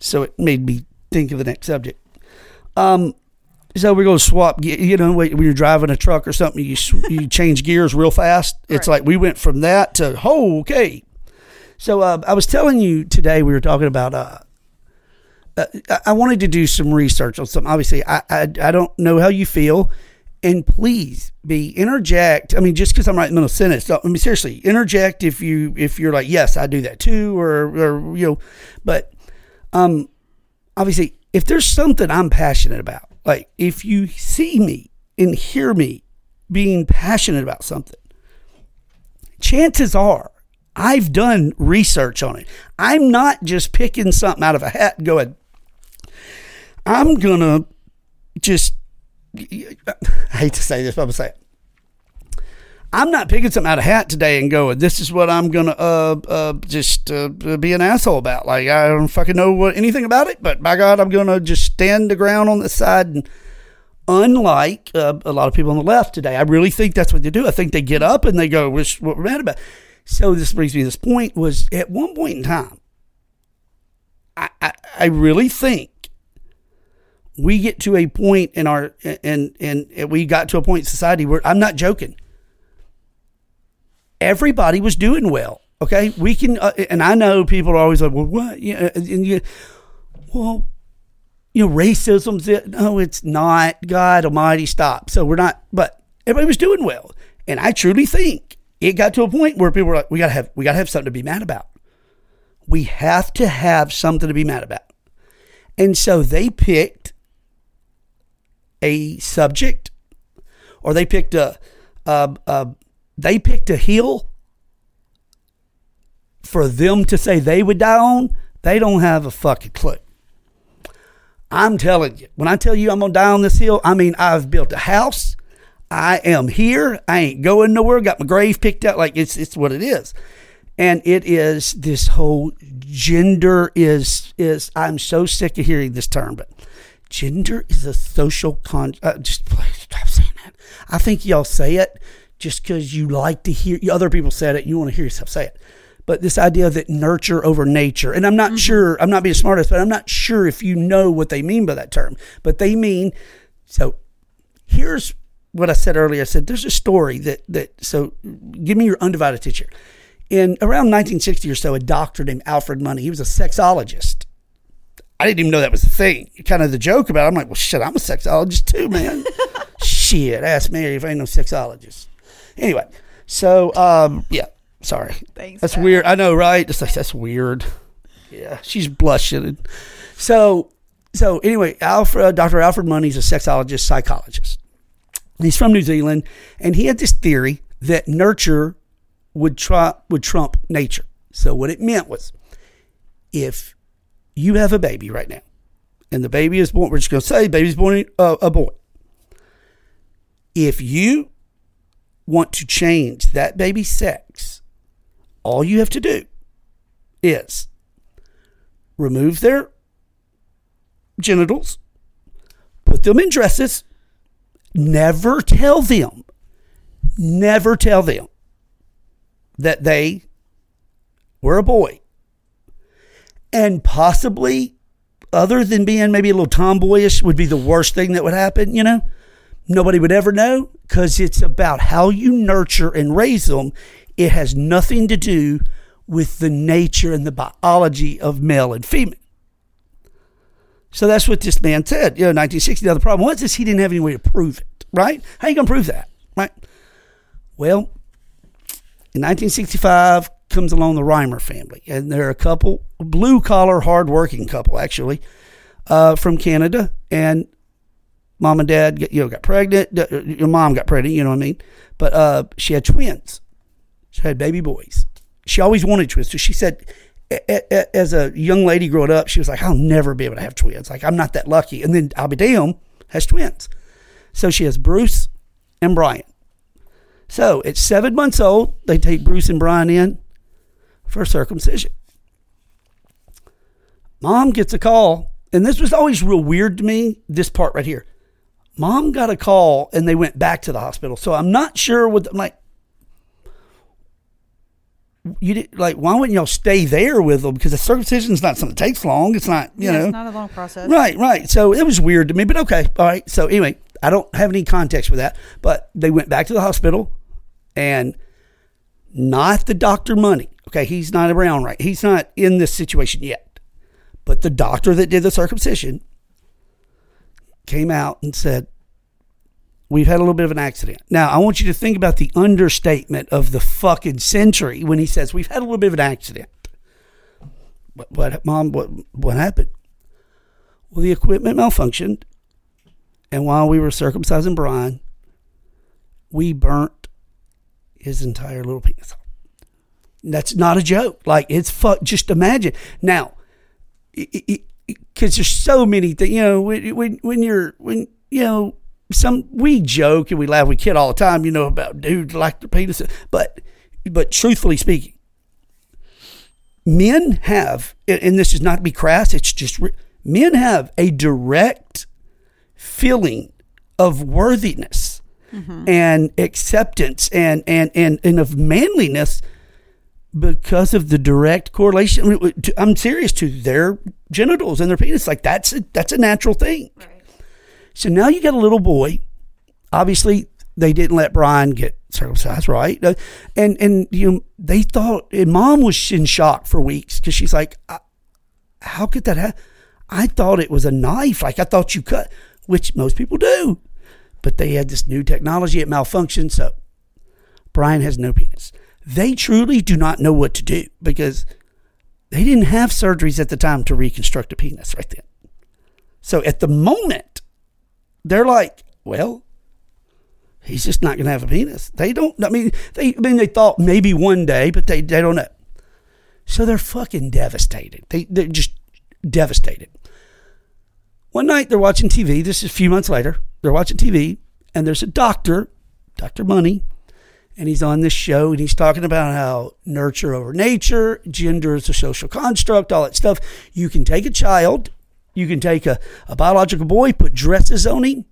so it made me think of the next subject. Um, so we're going to swap. You know, when when you're driving a truck or something, you you change gears real fast. It's Right. like we went from that to oh, okay. So uh, I was telling you today we were talking about. Uh, uh, I- wanted to do some research on something. Obviously, I, I I don't know how you feel, and please be interject. I mean, just because I'm writing middle of sentence, I mean seriously, interject if you if you're like yes, I do that too, or or you know, but um, obviously, if there's something I'm passionate about, like if you see me and hear me being passionate about something, chances are I've done research on it. I'm not just picking something out of a hat and going, I'm going to just, *laughs* I hate to say this, but I'm going to say it. I'm not picking something out of a hat today and going, this is what I'm going to uh, uh, just uh, be an asshole about. Like, I don't fucking know what, anything about it, but by God, I'm going to just stand the ground on the side and unlike uh, a lot of people on the left today. I really think that's what they do. I think they get up and they go, "What's what we're mad about?" So this brings me to this point: was at one point in time, I I, I really think we get to a point in our and and we got to a point in society where I'm not joking. Everybody was doing well. Okay, we can, uh, and I know people are always like, "Well, what?" Yeah, and you, well, you know, racism's it. No, it's not. God Almighty, stop. So we're not. But everybody was doing well, and I truly think it got to a point where people were like, "We gotta have, we gotta have something to be mad about. We have to have something to be mad about. And so they picked a subject or they picked a, a, a they picked a hill for them to say they would die on. They don't have a fucking clue. I'm telling you, when I tell you I'm gonna die on this hill, I mean I've built a house. I am here. I ain't going nowhere. Got my grave picked out. Like it's it's what it is, and it is this whole gender is is. I'm so sick of hearing this term, but gender is a social con. Uh, just please stop saying that. I think y'all say it just because you like to hear other people said it. You want to hear yourself say it but this idea that nurture over nature. And I'm not mm-hmm. sure, I'm not being smartest, but I'm not sure if you know what they mean by that term. But they mean, so here's what I said earlier. I said, there's a story that, that so give me your undivided attention. In around 1960 or so, a doctor named Alfred Money, he was a sexologist. I didn't even know that was a thing. Kind of the joke about it. I'm like, well, shit, I'm a sexologist too, man. *laughs* shit, ask Mary if I ain't no sexologist. Anyway, so um, yeah, Sorry. Thanks. That's weird. I know, right? It's like that's weird. Yeah, she's blushing. So, so anyway, Alfred, Dr. Alfred Money's a sexologist, psychologist. He's from New Zealand, and he had this theory that nurture would try would trump nature. So what it meant was, if you have a baby right now, and the baby is born, we're just going to say baby's born uh, a boy. If you want to change that baby's sex, all you have to do is remove their genitals, put them in dresses, never tell them, never tell them that they were a boy. And possibly, other than being maybe a little tomboyish, would be the worst thing that would happen, you know? Nobody would ever know because it's about how you nurture and raise them it has nothing to do with the nature and the biology of male and female. So that's what this man said, you know, 1960. Now, the problem was is he didn't have any way to prove it, right? How you going to prove that, right? Well, in 1965 comes along the Reimer family, and they're a couple, blue collar, hard working couple, actually, uh, from Canada. And mom and dad, you know, got pregnant. Your mom got pregnant, you know what I mean? But uh, she had twins. She had baby boys. She always wanted twins. So she said, as a young lady growing up, she was like, I'll never be able to have twins. Like, I'm not that lucky. And then I'll be damned has twins. So she has Bruce and Brian. So at seven months old, they take Bruce and Brian in for circumcision. Mom gets a call, and this was always real weird to me, this part right here. Mom got a call and they went back to the hospital. So I'm not sure what, I'm like, you did, like why wouldn't y'all stay there with them? Because the circumcision is not something that takes long. It's not you yeah, know. it's not a long process. Right right. So it was weird to me but okay all right. So anyway i don't have any context for that but they went back to the hospital and not the doctor money. Okay he's not around right? He's not in this situation yet. But the doctor that did the circumcision came out and said we've had a little bit of an accident. Now, I want you to think about the understatement of the fucking century when he says we've had a little bit of an accident. What, mom, what, what happened? Well, the equipment malfunctioned, and while we were circumcising Brian, we burnt his entire little penis. That's not a joke. Like it's fuck. Just imagine now, because there's so many things. You know, when when when you're when you know some we joke and we laugh, we kid all the time, you know, about dudes like their penis. But but truthfully speaking, men have, and this is not to be crass, it's just men have a direct feeling of worthiness mm-hmm. and acceptance and, and, and, and of manliness because of the direct correlation. I'm serious to their genitals and their penis. Like that's a, that's a natural thing. Right. So now you got a little boy. Obviously, they didn't let Brian get circumcised, right? Uh, and and you know they thought, and mom was in shock for weeks because she's like, "How could that happen?" I thought it was a knife. Like I thought you cut, which most people do, but they had this new technology. It malfunctioned, so Brian has no penis. They truly do not know what to do because they didn't have surgeries at the time to reconstruct a penis right then. So at the moment, they're like, well, he's just not going to have a penis. They don't. I mean, they. I mean, they thought maybe one day, but they they don't know. So they're fucking devastated. They they're just devastated. One night they're watching TV. This is a few months later. They're watching TV, and there's a doctor, Doctor Money, and he's on this show, and he's talking about how nurture over nature, gender is a social construct, all that stuff. You can take a child, you can take a, a biological boy, put dresses on him,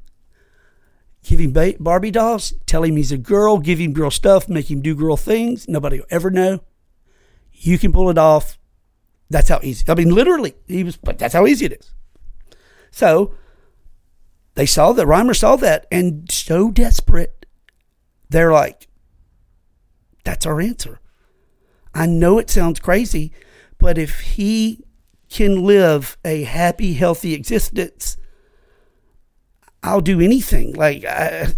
give him ba- Barbie dolls, tell him he's a girl, give him girl stuff, make him do girl things. Nobody will ever know. You can pull it off. That's how easy. I mean, literally, he was, but that's how easy it is. So they saw that Reimer saw that, and so desperate, they're like, "That's our answer." I know it sounds crazy, but if he can live a happy, healthy existence, I'll do anything. Like, I,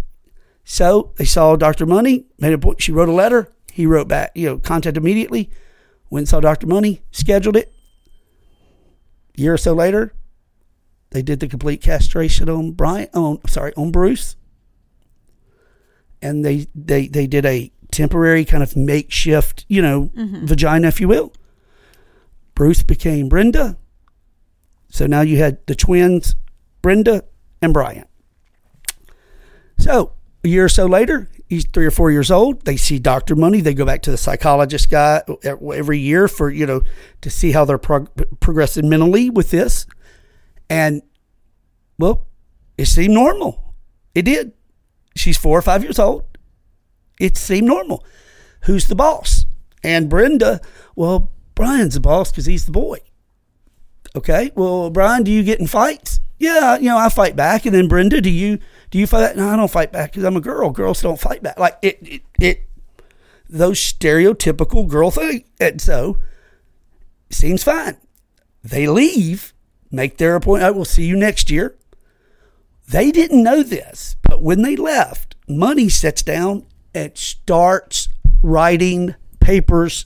so they saw Dr. Money, made a point. She wrote a letter. He wrote back, you know, contact immediately. Went and saw Dr. Money, scheduled it. A year or so later, they did the complete castration on Brian, on sorry, on Bruce. And they they they did a temporary kind of makeshift, you know, mm-hmm. vagina, if you will. Bruce became Brenda. So now you had the twins, Brenda and Brian. So a year or so later, he's three or four years old. They see Doctor Money. They go back to the psychologist guy every year for you know to see how they're prog- progressing mentally with this. And well, it seemed normal. It did. She's four or five years old. It seemed normal. Who's the boss? And Brenda, well, Brian's the boss because he's the boy. Okay. Well, Brian, do you get in fights? Yeah, you know, I fight back. And then Brenda, do you do you fight? No, I don't fight back because I'm a girl. Girls don't fight back. Like it, it, it those stereotypical girl thing. And so seems fine. They leave, make their appointment. I will see you next year. They didn't know this, but when they left, Money sits down and starts writing papers.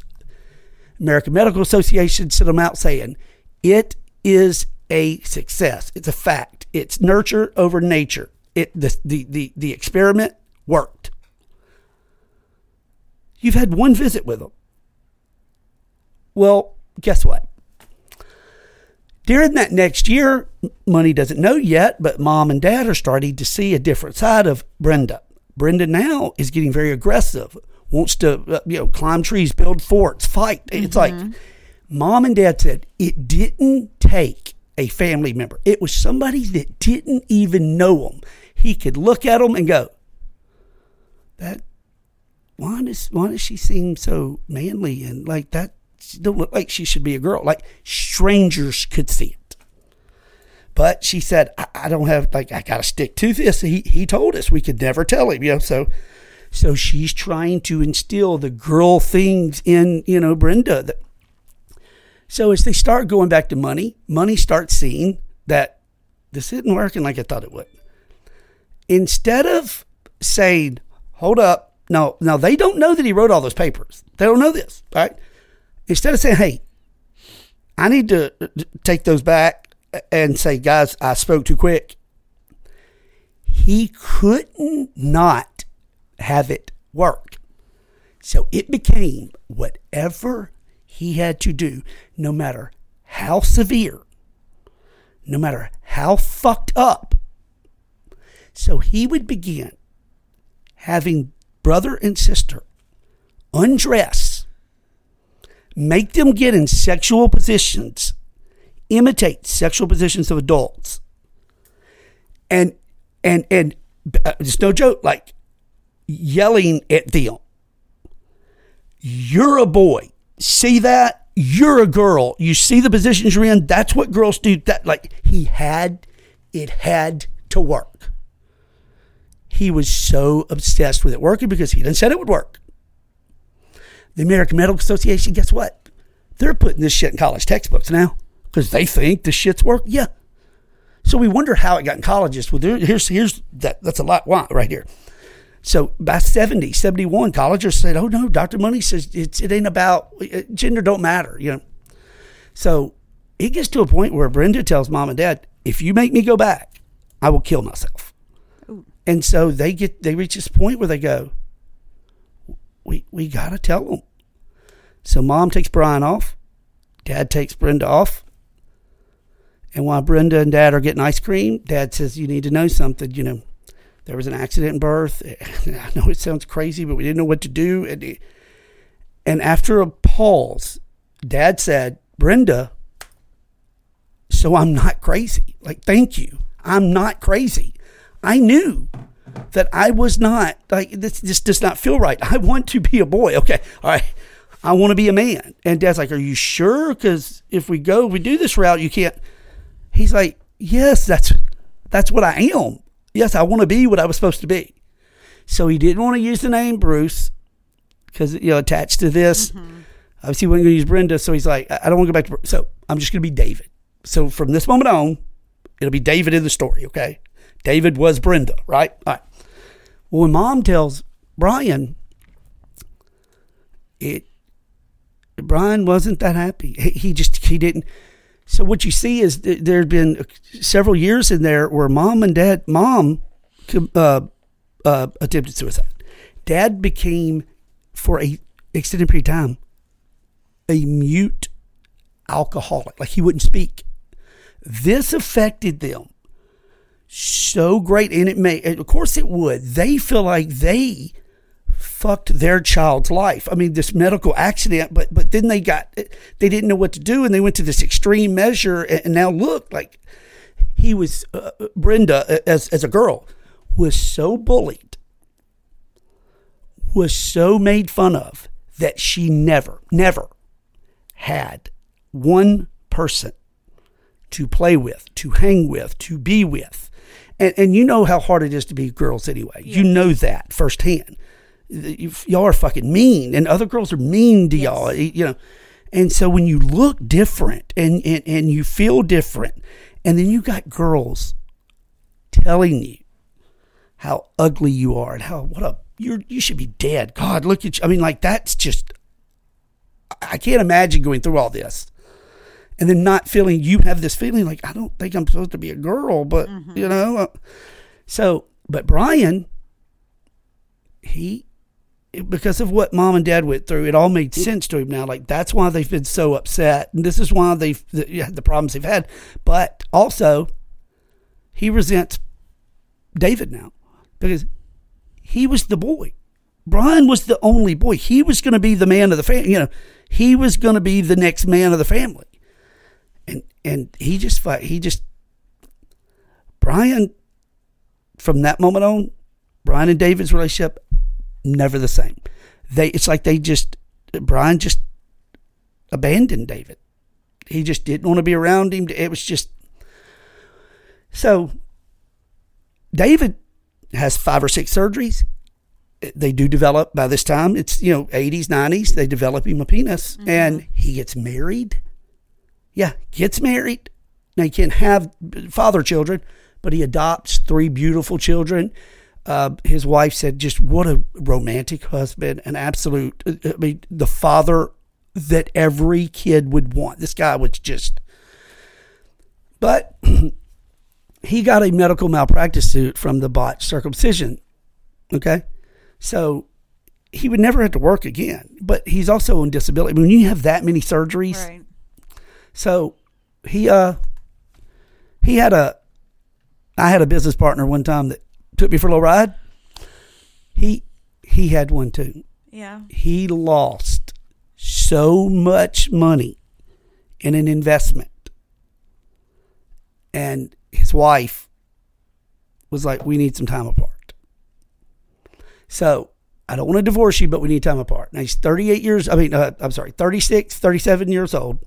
American Medical Association sent them out saying it is a success. It's a fact. It's nurture over nature. It the the the, the experiment worked. You've had one visit with them. Well, guess what? During that next year, Money doesn't know yet, but mom and dad are starting to see a different side of Brenda. Brenda now is getting very aggressive, wants to uh, you know climb trees, build forts, fight. It's like mom and dad said it didn't take a family member. It was somebody that didn't even know him. He could look at them and go, "That why does why does she seem so manly and like that? She don't look like she should be a girl. Like strangers could see it." But she said, I, I don't have like I gotta stick to this. He he told us we could never tell him, you know. So so she's trying to instill the girl things in, you know, Brenda. So as they start going back to money, money starts seeing that this isn't working like I thought it would. Instead of saying, hold up, no, now they don't know that he wrote all those papers. They don't know this, right? Instead of saying, hey, I need to uh, take those back and say, guys, I spoke too quick. He couldn't not have it work. So it became whatever he had to do, no matter how severe, no matter how fucked up. So he would begin having brother and sister undress, make them get in sexual positions imitate sexual positions of adults and and and uh, it's no joke like yelling at them you're a boy see that you're a girl you see the positions you're in that's what girls do that like he had it had to work he was so obsessed with it working because he didn't said it would work the american medical association guess what they're putting this shit in college textbooks now because they think the shit's work. Yeah. So we wonder how it got in colleges. Well, here's here's that. That's a lot right here. So by 70, 71, colleges said, "Oh no, Doctor Money says it's, it ain't about uh, gender. Don't matter." You know. So it gets to a point where Brenda tells mom and dad, if you make me go back, I will kill myself. And so they get they reach this point where they go, we we gotta tell them. So mom takes Brian off, dad takes Brenda off, and while Brenda and dad are getting ice cream, dad says, "You need to know something. You know, there was an accident in birth. *laughs* I know it sounds crazy, but we didn't know what to do." And and after a pause, dad said, "Brenda, so I'm not crazy. Like, thank you. I'm not crazy. I knew that I was not like this. This does not feel right. I want to be a boy. Okay, all right. I want to be a man. And Dad's like, "Are you sure? Because if we go, we do this route, you can't." He's like, "Yes, that's that's what I am. Yes, I want to be what I was supposed to be." So he didn't want to use the name Bruce because you know attached to this. Mm-hmm. Obviously, he wasn't going to use Brenda, so he's like, "I don't want to go back to." Bru-" So I'm just going to be David. So from this moment on, it'll be David in the story. Okay, David was Brenda, right? All right. Well, when Mom tells Brian, it Brian wasn't that happy. He, he just he didn't. So what you see is th- there had been several years in there where mom and dad, mom uh, uh, attempted suicide. Dad became for a extended period of time a mute alcoholic, like he wouldn't speak. This affected them so great, and it may, of course, it would. They feel like they fucked their child's life. I mean, this medical accident, but but then they got they didn't know what to do, and they went to this extreme measure, and, and now look like he was uh, Brenda uh, as as a girl was so bullied, was so made fun of that she never never had one person to play with, to hang with, to be with. And, and you know how hard it is to be girls anyway. You know that firsthand. You- Y'all are fucking mean, and other girls are mean to y'all. You know, and so when you look different and, and and you feel different, and then you got girls telling you how ugly you are and how what a you're you should be dead. God, look at you. I mean, like that's just I can't imagine going through all this and then not feeling you have this feeling like I don't think I'm supposed to be a girl, but you know. uh, So, but Brian, he because of what mom and dad went through, it all made sense to him now. Like that's why they've been so upset, and this is why they've the, the problems they've had. But also, he resents David now because he was the boy. Brian was the only boy. He was going to be the man of the family. You know, he was going to be the next man of the family, and and he just fi- he just Brian. From that moment on, Brian and David's relationship never the same. They it's like they just Brian just abandoned David. He just didn't want to be around him. It was just so. David has five or six surgeries. They do develop by this time. It's you know 80s, 90s. They develop him a penis, mm-hmm. and he gets married. Yeah, gets married. Now he can't have father children, but he adopts three beautiful children. Uh, his wife said, "Just what a romantic husband, an absolute. I mean, the father that every kid would want. This guy was just." But *clears throat* he got a medical malpractice suit from the botched circumcision. Okay, so he would never have to work again. But he's also on disability. When you have that many surgeries, Right. so he uh he had a I had a business partner one time that took me for a little ride. He he had one too. Yeah. He lost so much money in an investment. And his wife was like, We need some time apart. So I don't want to divorce you, but we need time apart. Now he's 38 years, I mean, uh, I'm sorry, 36, 37 years old.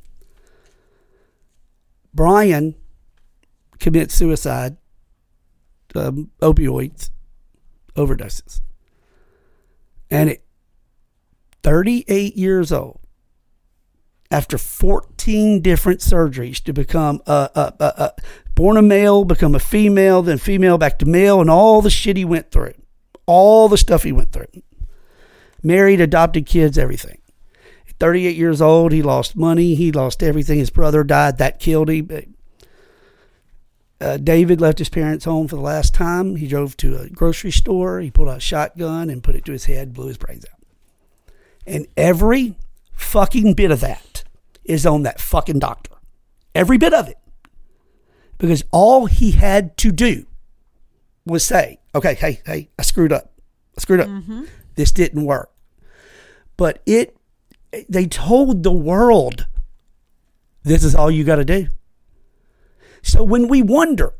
Brian commits suicide, um, opioids, overdoses. And at 38 years old, after 14 different surgeries to become a, a, a, a born a male, become a female, then female back to male, and all the shit he went through, all the stuff he went through. Married, adopted kids, everything. At 38 years old. He lost money. He lost everything. His brother died. That killed him. Uh, David left his parents' home for the last time. He drove to a grocery store. He pulled out a shotgun and put it to his head, blew his brains out. And every fucking bit of that is on that fucking doctor. Every bit of it. Because all he had to do was say, okay, hey, hey, I screwed up. I screwed up. This didn't work. But it, they told the world, this is all you got to do. So when we wonder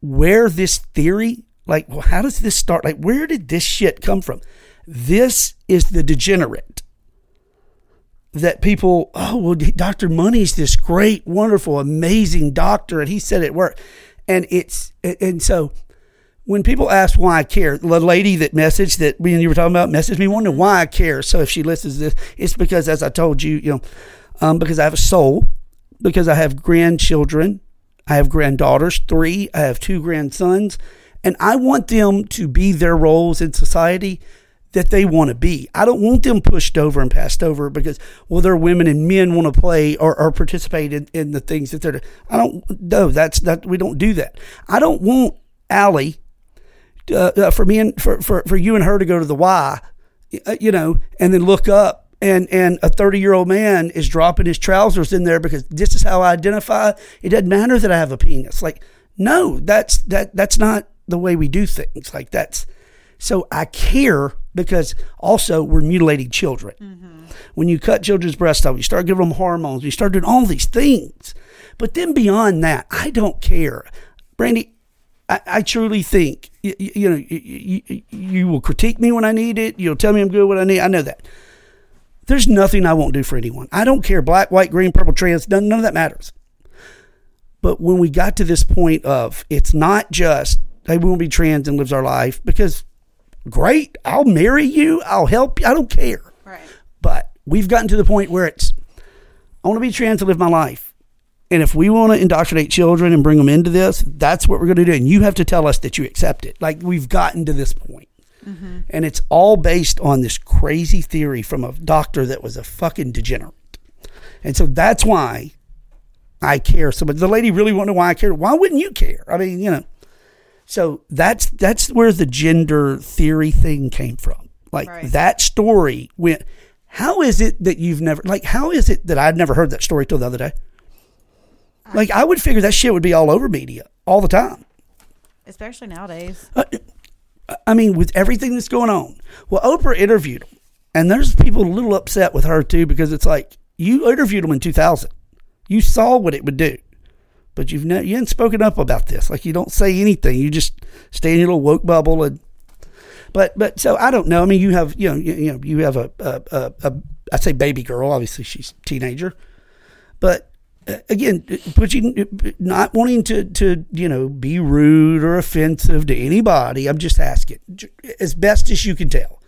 where this theory, like, well, how does this start? Like, where did this shit come from? This is the degenerate that people, oh, well, Dr. Money's this great, wonderful, amazing doctor, and he said it worked. And it's, and so when people ask why I care, the lady that messaged that me and you were talking about messaged me wondering why I care. So if she listens to this, it's because, as I told you, you know, um, because I have a soul, because I have grandchildren, I have granddaughters, three, I have two grandsons, and I want them to be their roles in society that they want to be. I don't want them pushed over and passed over because, well, they're women and men want to play or, or participate in, in the things that they're. I don't. No, that's that. We don't do that. I don't want Allie uh, uh, for me and for, for for you and her to go to the Y, uh, you know, and then look up and and a 30 year old man is dropping his trousers in there because this is how I identify. It doesn't matter that I have a penis. Like, no, that's that that's not the way we do things. Like that's so I care because also we're mutilating children. Mm-hmm. When you cut children's breasts off, you start giving them hormones, you start doing all these things. But then beyond that, I don't care. Brandy, I, I truly think you, you know you, you, you will critique me when I need it. You'll tell me I'm good when I need. It. I know that. There's nothing I won't do for anyone. I don't care black, white, green, purple, trans. None, none of that matters. But when we got to this point of it's not just hey we want to be trans and lives our life because great I'll marry you I'll help you I don't care. Right. But we've gotten to the point where it's I want to be trans to live my life. And if we want to indoctrinate children and bring them into this, that's what we're going to do. And you have to tell us that you accept it. Like we've gotten to this point. Mm-hmm. And it's all based on this crazy theory from a doctor that was a fucking degenerate. And so that's why I care so much. The lady really wanted to know why I care. Why wouldn't you care? I mean, you know. So that's that's where the gender theory thing came from. Like Right. that story went. How is it that you've never like? How is it that I'd never heard that story till the other day? Like I would figure that shit would be all over media all the time. Especially nowadays. Uh, I mean, with everything that's going on. Well, Oprah interviewed him, and there's people a little upset with her too because it's like you interviewed him in 2000. You saw what it would do, but you've ne- you haven't spoken up about this. Like you don't say anything. You just stay in your little woke bubble and. But but so I don't know. I mean, you have you know you, you know you have a a, a, a I say baby girl. Obviously, she's teenager, but again, not wanting to to you know be rude or offensive to anybody. I'm just asking, as best as you can tell.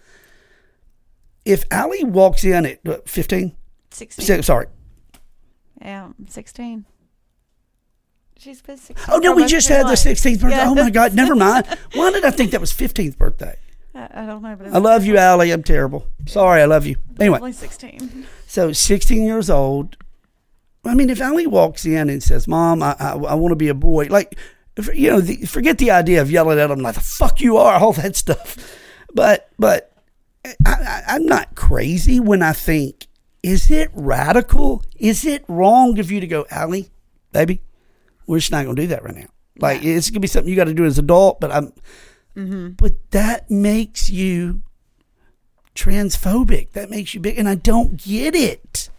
If Allie walks in at what, 15, 16. Si- sorry, Yeah, 16. She's been 16. oh no, we just had the 16th birthday. Oh my God, never mind. *laughs* Why did I think that was 15th birthday? I, I don't know, but I love you, Allie. I'm terrible. Sorry, I love you. Anyway, Only 16. So 16 years old. I mean, if Allie walks in and says, "Mom, I I, I want to be a boy," like you know, the, forget the idea of yelling at them like "the fuck you are," *laughs* all that stuff. But but I, I'm not crazy when I think, is it radical? Is it wrong of you to go, Allie, baby? We're just not gonna do that right now. Like it's gonna be something you got to do as an adult. But I'm. Mm-hmm. But that makes you transphobic. That makes you big, and I don't get it.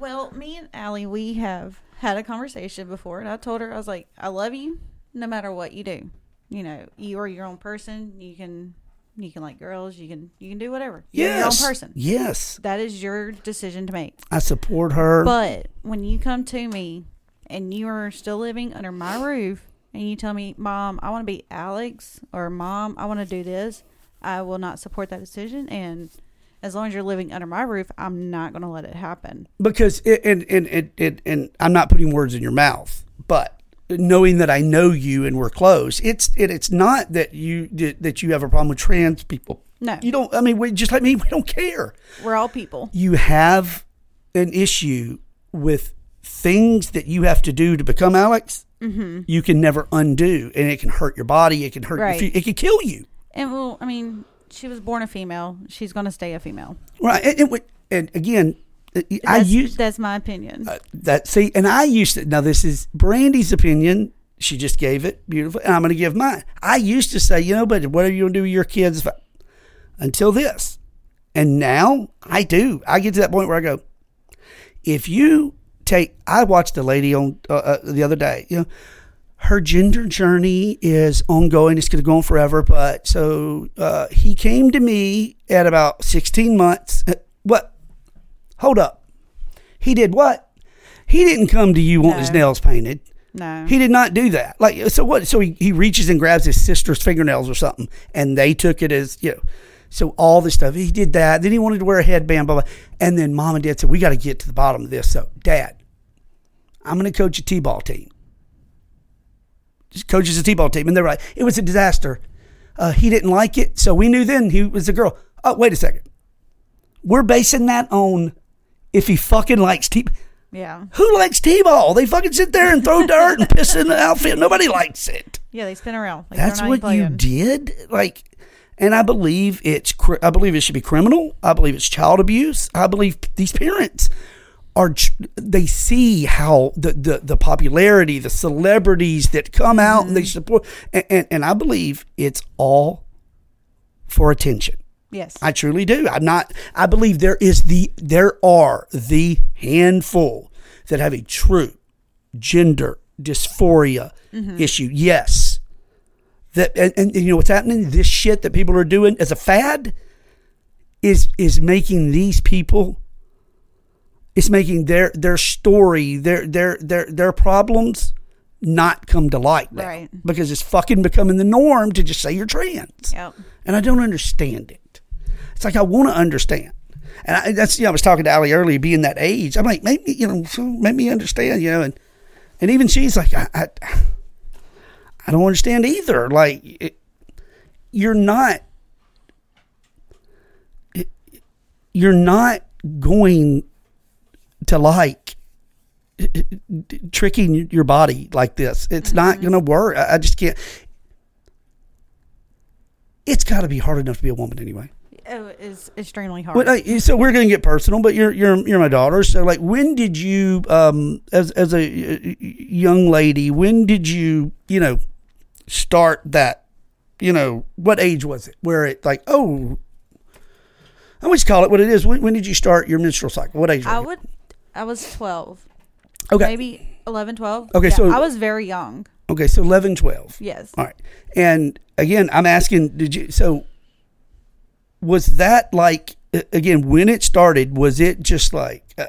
Well, me and Allie, we have had a conversation before, and I told her, I was like, I love you no matter what you do. You know, you are your own person. You can, you can like girls. You can, you can do whatever. You're your own person. Yes. That is your decision to make. I support her. But when you come to me and you are still living under my roof and you tell me, Mom, I want to be Alex or Mom, I want to do this, I will not support that decision. And as long as you're living under my roof, I'm not going to let it happen. because it, and, and, and, and, and I'm not putting words in your mouth, but knowing that I know you and we're close, it's it, it's not that you that that you have a problem with trans people. No. You don't. I mean, we, just like me, we don't care. We're all people. You have an issue with things that you have to do to become Alex. Mm-hmm. You can never undo, and it can hurt your body. It can hurt. Right. Your, it can kill you. And well, I mean, she was born a female. She's going to stay a female. Right. And, and, and again, I That's, use that's my opinion. uh, that. See, and I used to. Now, this is Brandy's opinion. She just gave it beautiful, and I'm going to give mine. I used to say, you know, but what are you going to do with your kids, fine. until this, and now I do. I get to that point where I go, if you take, I watched a lady on uh, uh, the other day. You know, her gender journey is ongoing. It's going to go on forever. But so uh, he came to me at about 16 months. Uh, What? Hold up. He did what? He didn't come to you wanting his nails painted. no. He did not do that. Like so what so he, he reaches and grabs his sister's fingernails or something and they took it as you know so all this stuff. He did that. Then he wanted to wear a headband, blah blah. And then mom and dad said, We gotta get to the bottom of this. So dad, I'm gonna coach a T ball team. Coaches a T ball team. And they're like, it was a disaster. Uh, he didn't like it, so we knew then he was a girl. Oh, wait a second. We're basing that on if he fucking likes T yeah. who likes T-ball? They fucking sit there and throw dirt and piss in the outfit. Nobody likes it. Yeah, they spin around. Like That's what you did. Like, and I believe it's. I believe it should be criminal. I believe it's child abuse. I believe these parents are. They see how the the, the popularity, the celebrities that come out and they mm-hmm. support, and, and and I believe it's all for attention. Yes. I truly do. I'm not. I believe there is the there are the handful that have a true gender dysphoria mm-hmm. issue. Yes, that and, and you know what's happening. This shit that people are doing as a fad is is making these people. It's making their their story their their their their problems not come to light now Right. because it's fucking becoming the norm to just say you're trans Yep. and I don't understand it. It's like I want to understand, and I, that's you know I was talking to Allie earlier, being that age. I'm like, maybe you know, so make me understand, you know, and and even she's like, I I, I don't understand either. Like, it, you're not, it, you're not going to like tricking your body like this. It's not going to work. I, I just can't. It's got to be hard enough to be a woman anyway. Oh, it's extremely hard. Well, so we're going to get personal, but you're you're you're my daughter. So like, when did you, um, as as a uh, young lady, when did you, you know, start that? You know, what age was it? Where it like, oh, I always call it what it is. When, when did you start your menstrual cycle? What age? I would. I was twelve. Okay. Maybe 11, 12. Okay, Yeah, so- I was very young. Okay, so 11, 12. Yes. All right. And again, I'm asking, did you, so was that like, again, when it started, was it just like, uh,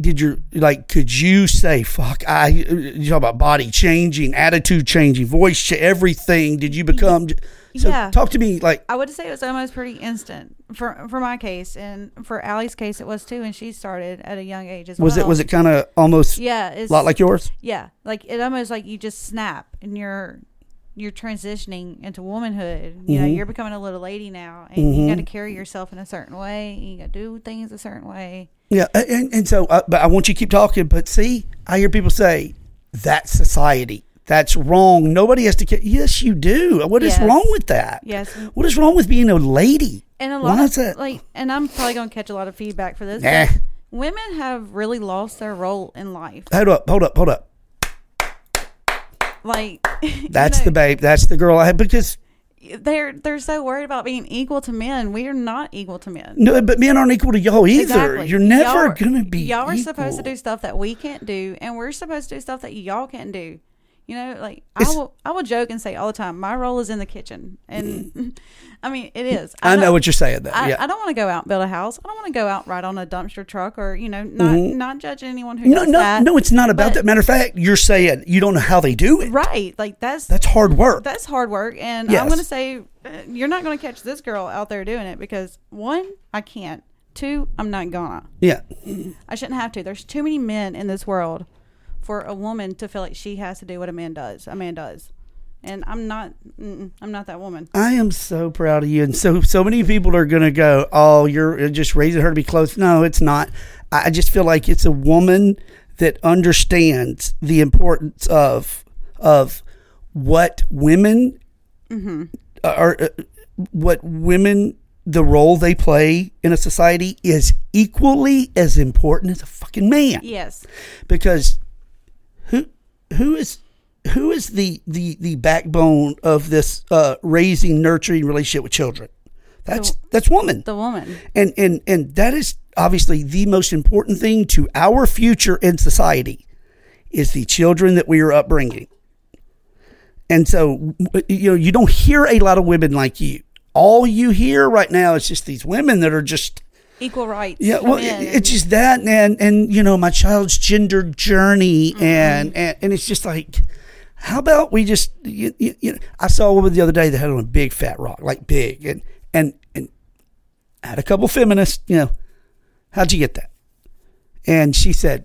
did you, like, could you say, fuck, I, you talk about body changing, attitude changing, voice, everything. Did you become, so Yeah. talk to me like, I would say it was almost pretty instant for for my case, and for Allie's case, it was too. And she started at a young age as was well. it, was it kind of almost Yeah, a lot like yours? yeah, like it almost like you just snap and you're you're transitioning into womanhood. You know, Mhm. you're becoming a little lady now, and you got to carry yourself in a certain way. You got to do things a certain way. Yeah, and, and so, uh, but I want you to keep talking. But see, I hear people say that's society. That's wrong. Nobody has to. Care. Yes, you do. What is Yes. wrong with that? Yes, What is wrong with being a lady? and a Why lot is that? like, and I'm probably gonna catch a lot of feedback for this. Nah. Women have really lost their role in life. Hold up, hold up, hold up. Like *laughs* That's know, the babe. That's the girl I have because they're they're so worried about being equal to men. We are not equal to men. no, but men aren't equal to y'all either. Exactly. You're never Y'all gonna be. Y'all are supposed to do stuff that we can't do, and we're supposed to do stuff that y'all can't do. You know, like I will, I will joke and say all the time, my role is in the kitchen, and *laughs* I mean it is. I know what you're saying. Though. I, yeah. I don't want to go out and build a house. I don't want to go out right on a dumpster truck or you know, not Mhm. not judging anyone who no, does no, that. no. It's not about but- that. Matter of fact, you're saying you don't know how they do it. Right, like that's That's hard work. that's hard work, and Yes. I'm going to say uh, you're not going to catch this girl out there doing it because one, I can't. Two, I'm not gonna. yeah. I shouldn't have to. There's too many men in this world for a woman to feel like she has to do what a man does. A man does. and I'm not. I'm not that woman. I am so proud of you, and so so many people are going to go, "Oh, you're just raising her to be close." No, it's not. I just feel like it's a woman that understands the importance of of what women are, uh, what women the role they play in a society is equally as important as a fucking man Yes. because who is who is the the the backbone of this uh, raising nurturing relationship with children? That's that's woman. The woman. and and and that is obviously the most important thing to our future in society is the children that we are upbringing. And so you know you don't hear a lot of women like you. All you hear right now is just these women that are just Equal rights. yeah, well, it- it's just that, and and you know, my child's gender journey, and, and and it's just like, how about we just, you, you, you know, I saw a woman the other day that had on a big fat rock, like big, and and and I had a couple feminists, you know, how'd you get that? And she said,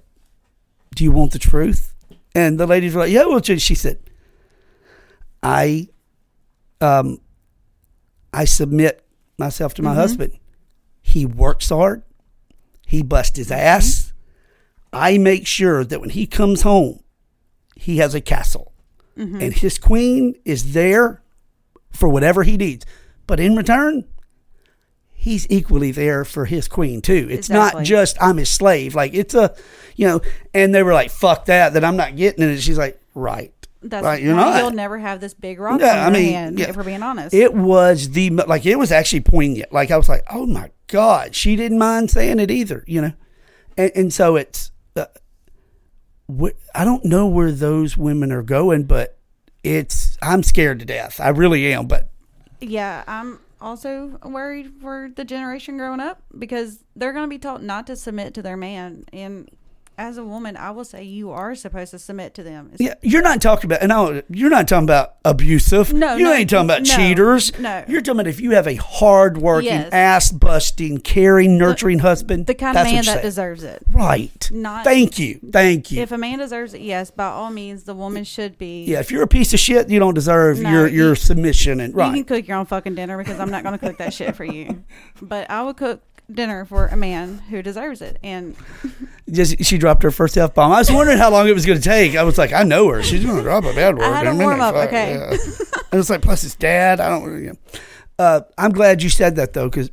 "Do you want the truth?" And the ladies were like, "Yeah." Well, she said, "I, um, I submit myself to my husband." He works hard. He busts his mm-hmm. ass. I make sure that when he comes home, he has a castle. Mm-hmm. And his queen is there for whatever he needs. But in return, he's equally there for his queen too. It's not just I'm his slave. Like it's a, you know, and they were like, fuck that, that I'm not getting it. And she's like, right. That's right. You're not. You'll never have this big rock Yeah, on I mean, hand, yeah. if we're being honest. It was the like it was actually poignant. Like I was like, oh my god, she didn't mind saying it either, you know. And, and so it's, uh, wh- I don't know where those women are going, but it's I'm scared to death. I really am. But yeah, I'm also worried for the generation growing up because they're going to be taught not to submit to their man. And as a woman, I will say you are supposed to submit to them. It's- yeah, you're not talking about, and I, you're not talking about abusive. No, you no, ain't talking about no, cheaters. no. you're talking about if you have a hard-working, Yes. ass-busting, caring, nurturing husband. The kind that's of man that deserves it. Right. Not- Thank you. Thank you. If a man deserves it, yes, by all means, the woman should be. Yeah, if you're a piece of shit, you don't deserve No, your you- your submission and right, You can cook your own fucking dinner because I'm not going to cook that shit for you. *laughs* But I would cook dinner for a man who deserves it. And Just she dropped her first f bomb. I was wondering how long it was going to take. I was like, I know her. She's going to drop a bad word. I had a warm-up, Fuck, okay. yeah. and it's like, plus it's dad. I don't. You know. uh, I'm glad you said that though, because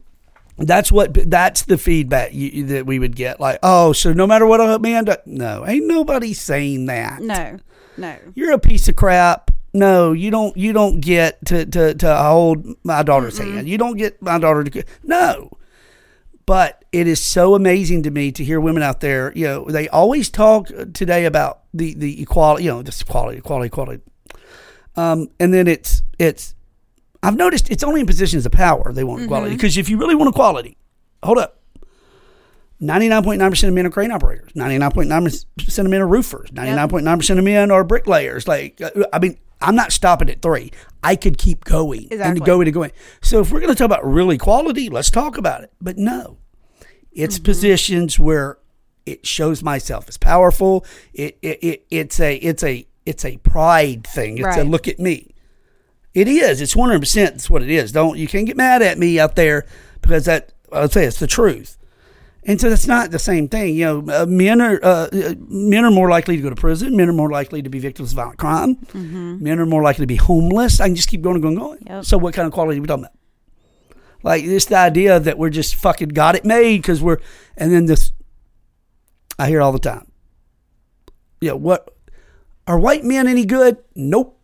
that's what that's the feedback you, that we would get. Like, oh, so no matter what a man does, no, ain't nobody saying that. no, no. you're a piece of crap. No, you don't. You don't get to to, to hold my daughter's hand. You don't get my daughter to. No, but it is so amazing to me to hear women out there. You know, they always talk today about the the equality. You know, this equality, equality, equality. Um, and then it's it's. I've noticed it's only in positions of power they want equality because if you really want equality, hold up. 99.9% of men are crane operators. 99.9% of men are roofers. 99.9% of men are bricklayers. Like, uh, I mean, I'm not stopping at three. I could keep going and going and going. So if we're going to talk about real equality, let's talk about it. But no, it's positions where it shows myself as powerful. It, it, it it's a it's a it's a pride thing. It's a look at me. It is. It's one hundred percent. That's what it is. Don't you can't get mad at me out there because that I'll say it's the truth. And so that's not the same thing. You know, uh, men are uh, uh, men are more likely to go to prison. Men are more likely to be victims of violent crime. Men are more likely to be homeless. I can just keep going and going and going. Yep. So what kind of quality are we talking about? Like this the idea that we're just fucking got it made because we're, and then this, I hear all the time. Yeah, what are white men any good? Nope.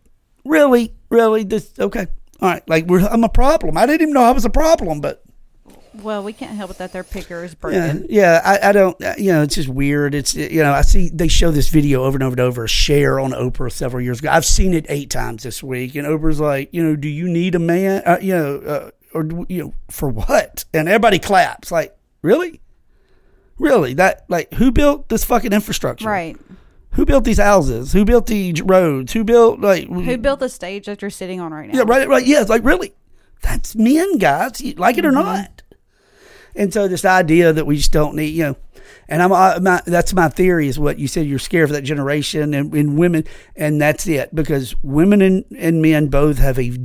Really, really. This okay. All right. Like we're, I'm a problem. I didn't even know I was a problem, but Well, we can't help it that their picker is yeah, broken. yeah. I, I don't. uh, You know, it's just weird. It's you know, I see they show this video over and over and over. A share on Oprah several years ago. I've seen it eight times this week, and Oprah's like, you know, do you need a man? Uh, you know, uh, or you know, for what? And everybody claps. Like, really, really? That like who built this fucking infrastructure? Right. Who built these houses? Who built these roads? Who built like Who built the stage that you're sitting on right now? yeah, right, right. Yeah, it's like really, that's men, guys. You like it or mm-hmm. not. And so this idea that we just don't need, you know, And I'm, I, my, that's my theory is what you said. You're scared for that generation and, and women, and that's it because women and, and men both have a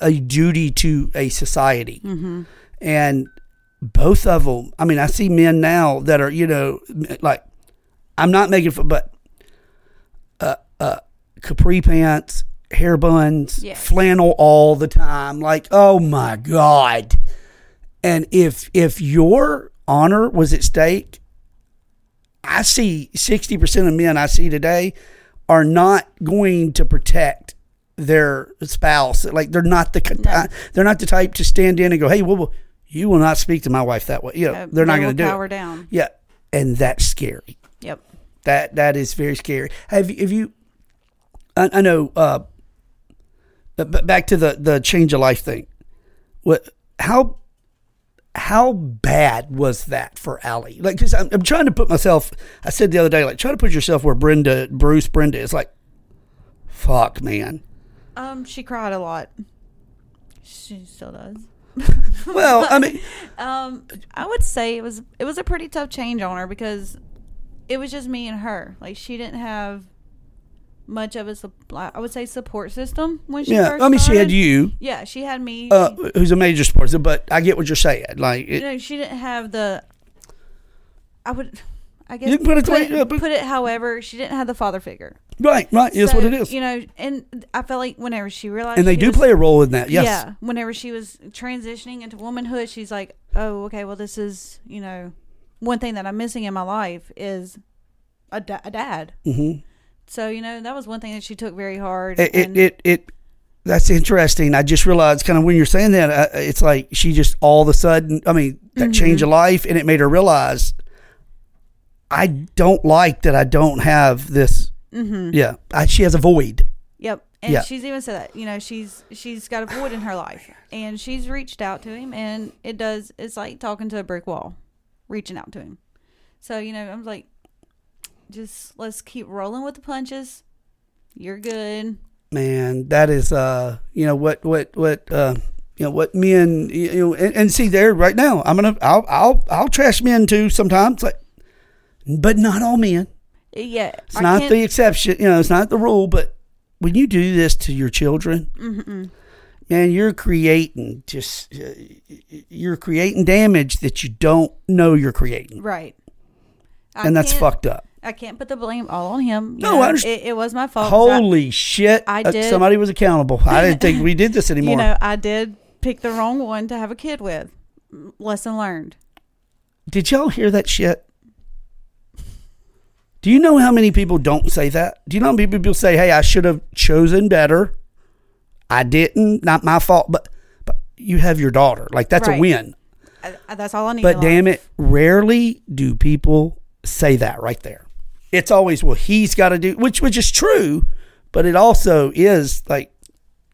a duty to a society, and both of them. I mean, I see men now that are you know like I'm not making fun, but uh, uh, capri pants, hair buns, Yes. flannel all the time. Like, oh my god! And if if your honor was at stake, I see sixty percent of men I see today are not going to protect their spouse. Like they're not the No. they're not the type to stand in and go, "Hey, well, you will not speak to my wife that way." You know, Uh, they're not they going to do power it. down. Yeah, and that's scary. Yep. That that is very scary. Have have you? I, I know. Uh, but back to the the change of life thing. What? How? How bad was that for Allie? Like, because I'm, I'm trying to put myself. I said the other day, like, try to put yourself where Brenda, Bruce, Brenda is. Like, fuck, man. Um, she cried a lot. She still does. *laughs* Well, I mean, *laughs* Um, I would say it was it was a pretty tough change on her because it was just me and her. Like she didn't have much of a sup- I would say support system when she yeah. first I mean, she had you, Yeah, she had me. uh, who's a major sports, but I get what you're saying. Like, you know, she didn't have the. I would, I guess. You can put it the way- it, yeah, but- put it however, she didn't have the father figure. right, right, is So, what it is. You know, and I felt like whenever she realized, And they do was- play a role in that. Yes. Yeah, whenever she was transitioning into womanhood, she's like, "Oh, okay. Well, this is you know, one thing that I'm missing in my life is a, da- a dad." hmm So you know, that was one thing that she took very hard. it, and it, it, it that's interesting. I just realized kind of when you're saying that, uh, it's like she just all of a sudden, I mean, that Mm-hmm. change of life, and it made her realize I don't like that I don't have this. Mm-hmm. Yeah, I, she has a void. Yep. And Yeah. she's even said that, you know, she's she's got a void in her life. And she's reached out to him and it does it's like talking to a brick wall, reaching out to him. So, you know, I'm like just let's keep rolling with the punches. You're good. Man, that is, uh, you know what, what, what, uh, you know what men, you know, and, and see there right now. I'm gonna, I'll, I'll, I'll trash men too sometimes, like, but not all men. Yeah. It's I not the exception, you know. It's not the rule, but when you do this to your children, Mm-mm. man, you're creating just uh, you're creating damage that you don't know you're creating, Right. I and that's fucked up. I can't put the blame all on him. You No, know, I understand. It, it was my fault. 'cause I- Holy shit! I Uh, did- somebody was accountable. I didn't think we did this *laughs* anymore. you know, I did pick the wrong one to have a kid with. Lesson learned. did y'all hear that shit? Do you know how many people don't say that? Do you know how many people say, "Hey, I should have chosen better. I didn't. Not my fault." But but you have your daughter. Like that's a win. I, that's all I need. But damn it, rarely do people say that right there. It's always, well, he's got to do, which which is true, but it also is like,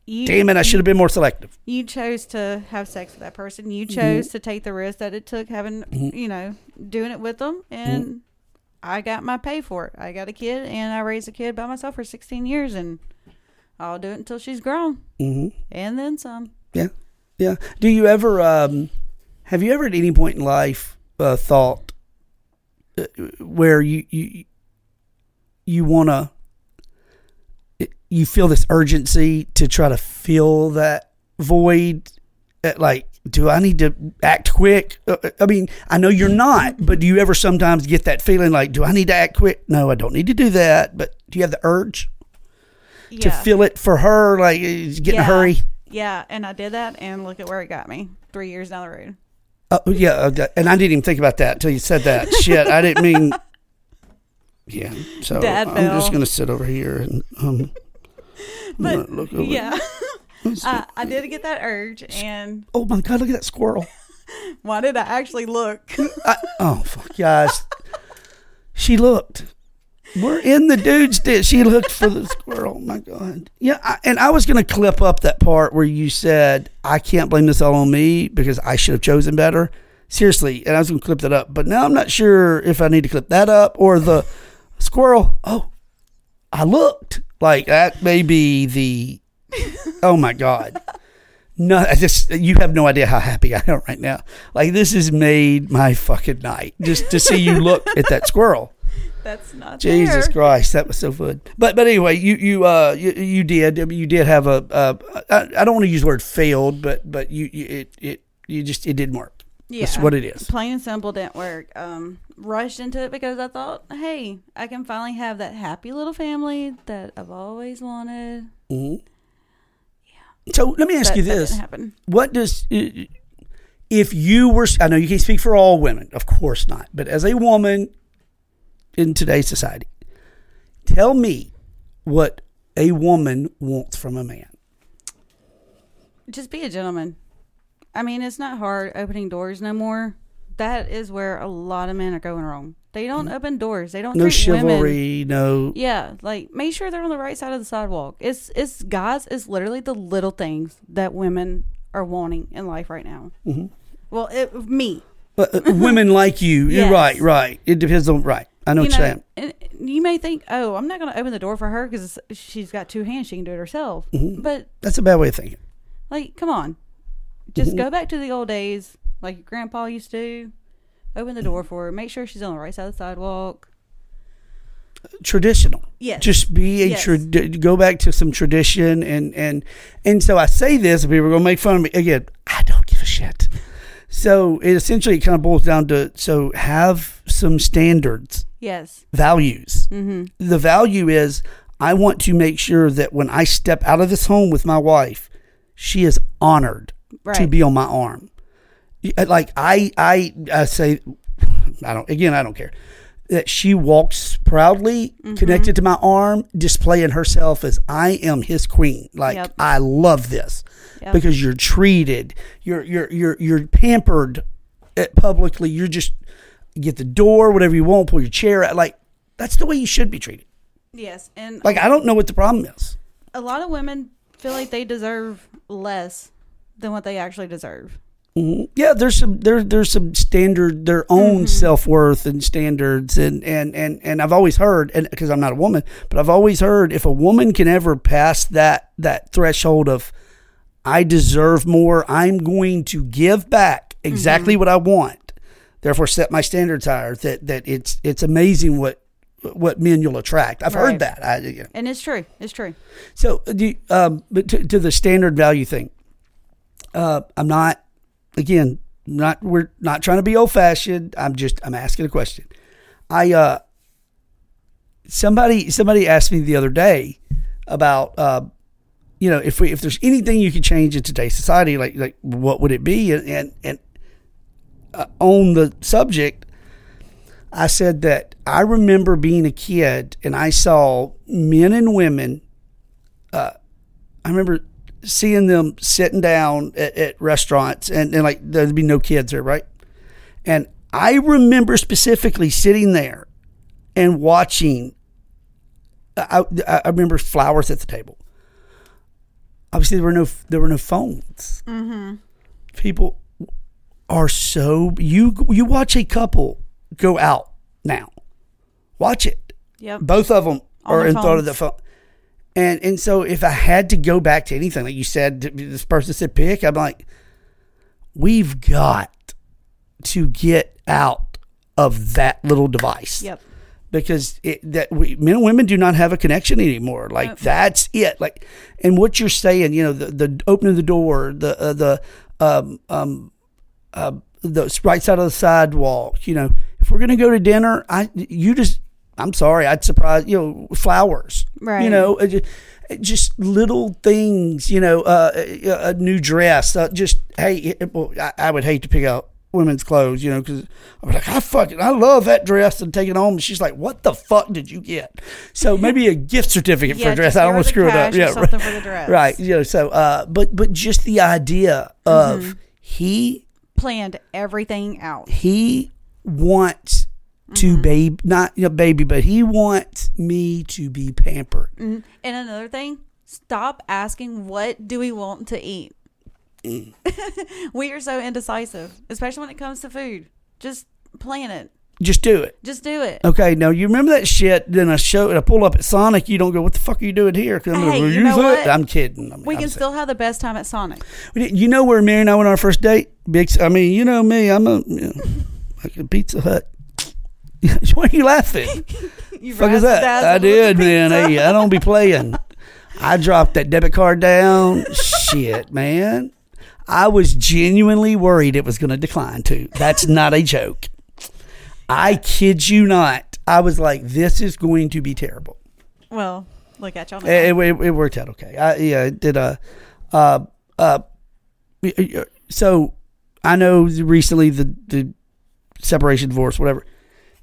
You, damn it, I should have been more selective. you chose to have sex with that person. Mm-hmm. You chose to take the risk that it took having, you know, doing it with them. And Mm-hmm. I got my pay for it. I got a kid and I raised a kid by myself for 16 years and I'll do it until she's grown hmm and then some. Yeah, yeah. Do you ever, um, have you ever at any point in life uh, thought uh, where you you you want to you feel this urgency to try to fill that void? Uh, Like, do I need to act quick? Uh, I mean, I know you're not, but do you ever sometimes get that feeling like, do I need to act quick? No, I don't need to do that. But do you have the urge to feel it for her? Like, uh, get in a hurry? Yeah. And I did that and look at where it got me three years down the road. Uh, yeah, uh, and I didn't even think about that until you said that. *laughs* Shit, I didn't mean. Yeah, so Dad I'm fell. just gonna sit over here and um. But look over. yeah, Let's. Uh, I, did get that urge. And oh my god! Look at that squirrel. *laughs* why did I actually look? *laughs* I, oh fuck, guys. She looked. We're in the dude's den. She looked for the squirrel. Oh my God. Yeah, I, and I was gonna clip up that part where you said I can't blame this all on me because I should have chosen better. Seriously, and I was gonna clip that up, but now I'm not sure if I need to clip that up or the squirrel. Oh, I looked like that may be the. Oh my God. No, I just you have no idea how happy I am right now. Like this has made my fucking night just to see you look at that squirrel. That's not Jesus there. Christ, that was so good. But but anyway, you you uh you, you did you did have a uh, I, I don't want to use the word failed, but but you, you it it you just it didn't work. That's what it is. Plain and simple didn't work. Um, rushed into it because I thought, hey, I can finally have that happy little family that I've always wanted. hmm So let me ask you this. What does if you were? I know you can't speak for all women, of course not. But as a woman in today's society, tell me what a woman wants from a man. Just be a gentleman. I mean, it's not hard opening doors no more. That is where a lot of men are going wrong. They don't open doors. They don't Mm-hmm. No treat women. chivalry, no. Yeah, like make sure they're on the right side of the sidewalk. It's it's guys. It's literally the little things that women are wanting in life right now. Mm-hmm. Well, it, me, But, uh, women *laughs* like you, you're right, right. It depends on right. I know you what know, you're saying. you may think, oh, I'm not going to open the door for her because she's got two hands. She can do it herself. Mm-hmm. But That's a bad way of thinking. like, come on, just Mm-hmm. go back to the old days, like your grandpa used to. Open the door for her. Make sure she's on the right side of the sidewalk. Traditional. Yes. Just be a Yes. trad- go back to some tradition and and and so I say this, and people are gonna make fun of me again. I don't give a shit. So it essentially kind of boils down to so have some standards, Yes. values. Mm-hmm. The value is I want to make sure that when I step out of this home with my wife, she is honored to be on my arm. Y- Like I, I, I say, I don't. Again, I don't care that she walks proudly, Mm-hmm. connected to my arm, displaying herself as I am his queen. Like Yep. I love this Yep. because you're treated, you're you're you're you're pampered uh, publicly. You're just get the door, whatever you want, pull your chair out. Like that's the way you should be treated. Yes, and Like I don't know what the problem is. a lot of women feel like they deserve less than what they actually deserve. Yeah, there's some there there's some standard their own Mm-hmm. self worth and standards and and and and I've always heard and because I'm not a woman, but I've always heard if a woman can ever pass that that threshold of I deserve more, I'm going to give back exactly Mm-hmm. what I want. Therefore, set my standards higher. That that it's it's amazing what what men you'll attract. I've Right. heard that. I, you know. And it's true. It's true. So, do you, um, but to, to the standard value thing, uh, I'm not. Again, not we're not trying to be old fashioned. I'm just I'm asking a question. I uh, somebody somebody asked me the other day about uh, you know if we if there's anything you could change in today's society, like like what would it be? And and, uh, on the subject, I said that I remember being a kid and I saw men and women. Uh, I remember seeing them sitting down at, at restaurants and, and like there'd be no kids there, right? And I remember specifically sitting there and watching. I, I remember flowers at the table. Obviously, there were no there were no phones. Mm-hmm. People are so you you watch a couple go out now, watch it. Yep. Both of them On are in front of the phone. And and so if I had to go back to anything, like you said, this person said pick, I'm like, we've got to get out of that little device Yep. because it, that we, men and women do not have a connection anymore. Like Nope. that's it. Like, and what you're saying, you know, the, the opening the door, the uh, the um um uh, the right side of the sidewalk. You know, if we're gonna go to dinner, I you just I'm sorry, I'd surprise you know flowers. Right? You know, uh, uh, just little things. You know, uh, a, a new dress. Uh, just hey, well, I, I would hate to pick out women's clothes, you know, because I'm like, I fucking, I love that dress and take it home. And she's like, what the fuck did you get? So *laughs* maybe a gift certificate for a dress. I don't want to screw it up. Yeah, something right. for the dress. Right. You know, so, uh, but, but just the idea of Mm-hmm. he, Planned everything out. he wants Mm-hmm. to babe, not, you know, baby, but he wants me to be pampered. Mhm. And another thing, stop asking what do we want to eat. Mm. *laughs* we are so indecisive, especially when it comes to food. Just plan it. Just do it. Just do it. Okay, now you remember that shit. Then I show, I pull up at Sonic. You don't go, "What the fuck are you doing here?" 'Cause I'm Hey, you know it. what? I'm kidding. I mean, We can still have the best time at Sonic. We didn't- You know where Mary and I went on our first date? Big. I mean, you know me. I'm a you know, *laughs* like a Pizza Hut. *laughs* Why are you laughing? *laughs* You fuck is that? I did, man. Hey, I don't be playing. *laughs* I dropped that debit card down. Shit, man. I was genuinely worried it was going to decline too. That's not a joke. I kid you not. I was like, this is going to be terrible. Well, look at y'all. It, it, it worked out okay. I, yeah, it did. Uh, uh, uh, so I know recently the the separation, divorce, whatever.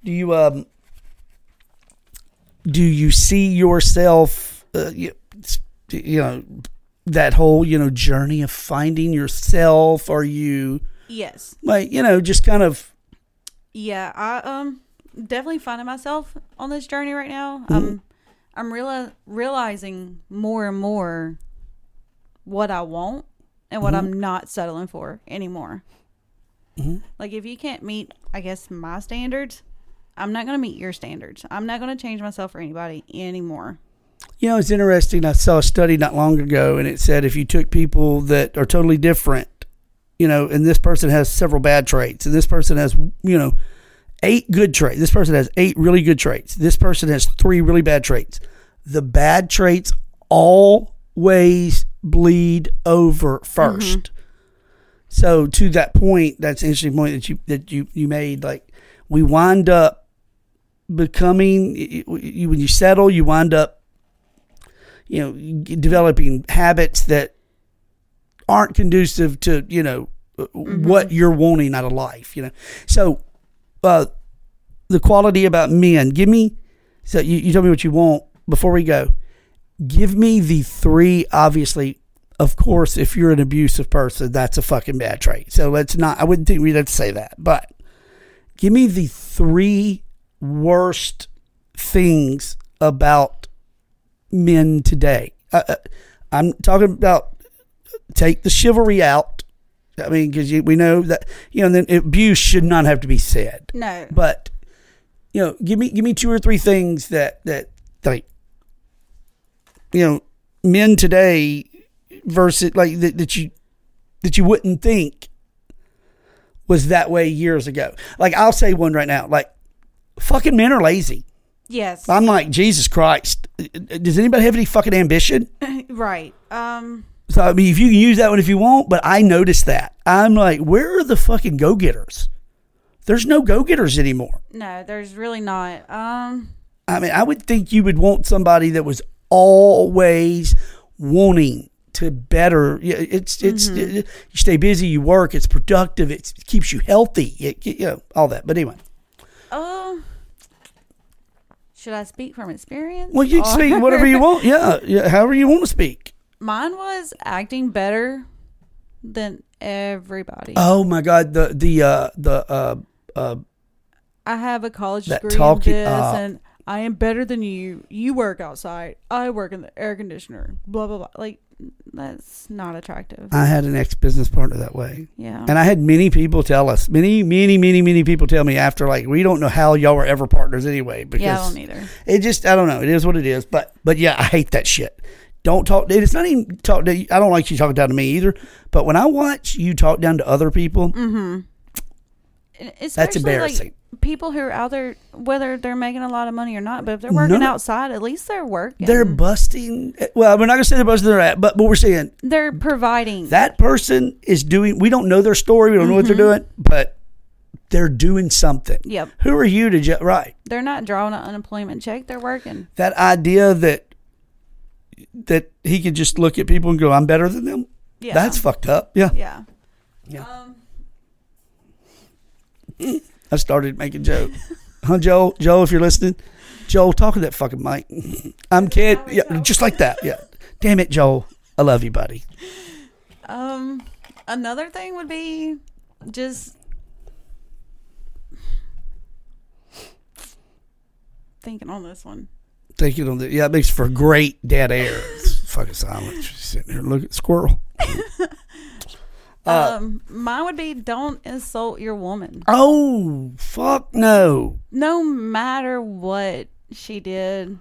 Do you um do you see yourself? Uh, you, you know that whole you know journey of finding yourself. Are you yes. like you know just kind of Yeah, I um definitely finding myself on this journey right now. Mm-hmm. Um I'm reali- realizing more and more what I want and what Mm-hmm. I'm not settling for anymore. Like if you can't meet, I guess my standards, I'm not going to meet your standards. I'm not going to change myself for anybody anymore. You know, it's interesting. I saw a study not long ago, and it said if you took people that are totally different, you know, and this person has several bad traits, and this person has, you know, eight good traits. This person has eight really good traits. This person has three really bad traits. The bad traits always bleed over 1st mm-hmm. So to that point, that's an interesting point that you that you you made. Like we wind up becoming you, when you settle, you wind up you know developing habits that aren't conducive to you know what you're wanting out of life. You know, so uh, the quality about men. Give me. So you, you tell me what you want before we go. Give me the three. Obviously, of course, if you're an abusive person, that's a fucking bad trait. So let's not. I wouldn't think we'd have to say that, but give me the three worst things about men today. Uh, uh, I'm talking about take the chivalry out. I mean, because we know that you know, then abuse should not have to be said. No. But you know, give me give me two or three things that that like you know men today versus like that, that you that you wouldn't think was that way years ago. Like I'll say one right now. Like fucking men are lazy. Yes. I'm like Jesus Christ. Does anybody have any fucking ambition? *laughs* right. Um So I mean, if you can use that one if you want, but I noticed that I'm like, where are the fucking go getters? There's no go getters anymore. no, there's really not. Um I mean, I would think you would want somebody that was always wanting to better. It's it's you stay busy, you work, it's productive, it's, it keeps you healthy, it, you know, all that. But anyway, should I speak from experience? well, you can Or- speak whatever you want. Yeah, yeah, however you want to speak. Mine was acting better than everybody. Oh my God, the the uh, the uh, uh, I have a college That degree talking- in this, uh, and I am better than you. You work outside. I work in the air conditioner. Blah blah blah. Like that's not attractive. I had an ex business partner that way. yeah. And I had many people tell us, many, many, many, many people tell me after, like, we don't know how y'all were ever partners anyway. Because yeah, I don't either. it just, I don't know. It is what it is. But, but yeah, I hate that shit. Don't talk. It's not even talk. I don't like you talking down to me either. But when I watch you talk down to other people, mm-hmm. And especially, embarrassing. Like, people who are out there, whether they're making a lot of money or not, but if they're working No. outside, at least they're working. they're busting. Well, we're not gonna say they're busting their ass, but but we're saying they're providing. that person is doing. We don't know their story. We don't know what they're doing, but they're doing something. Yep. Who are you to ju- right? They're not drawing an unemployment check. They're working. that idea that that he could just look at people and go, "I'm better than them." Yeah. That's fucked up. Yeah, yeah. Yeah. Um, *laughs* I started making jokes. Huh, Joel? Joel, if you're listening, Joel, talk to that fucking mic. *laughs* I'm kidding. Yeah, just like that. Yeah. Damn it, Joel. I love you, buddy. Um, another thing would be just thinking on this one. Thinking. On the, yeah, it makes for great dead air. It's *laughs* fucking silence. Sitting there, look at squirrel. *laughs* Uh, um, mine would be don't insult your woman. oh fuck no. No matter what she did.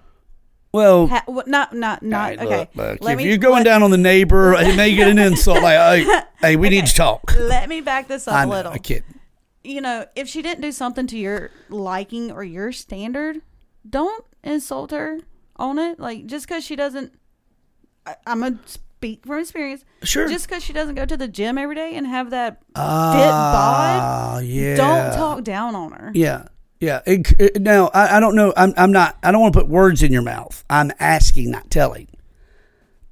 Well, Ha- not not not Hey, okay. look, look, let if me you're going let, down on the neighbor, *laughs* it may get an insult. Like, hey, hey, we need to talk. let me back this up I a know, little. I kid. you know, if she didn't do something to your liking or your standard, don't insult her on it. Like just because she doesn't, I, I'm gonna speak from experience. Sure. Just because she doesn't go to the gym every day and have that fit Ah, bod, yeah. don't talk down on her. Yeah, yeah. It, it, now, I, I don't know. I'm, I'm not. I don't want to put words in your mouth. I'm asking, not telling.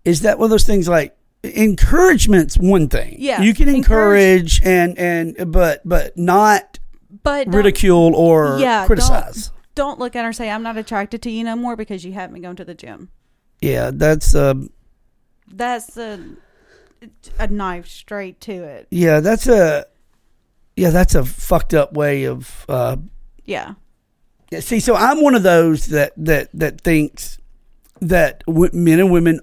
Is that one of those things like encouragement's one thing? Yeah, you can encourage- encourage and and but but not But ridicule or yeah, criticize. Don't, don't look at her and say, "I'm not attracted to you no more because you haven't gone to the gym." Yeah, that's um. That's a a knife straight to it. Yeah, that's a. Yeah, that's a fucked up way of. Uh, Yeah. See, so I'm one of those that that that thinks that w- men and women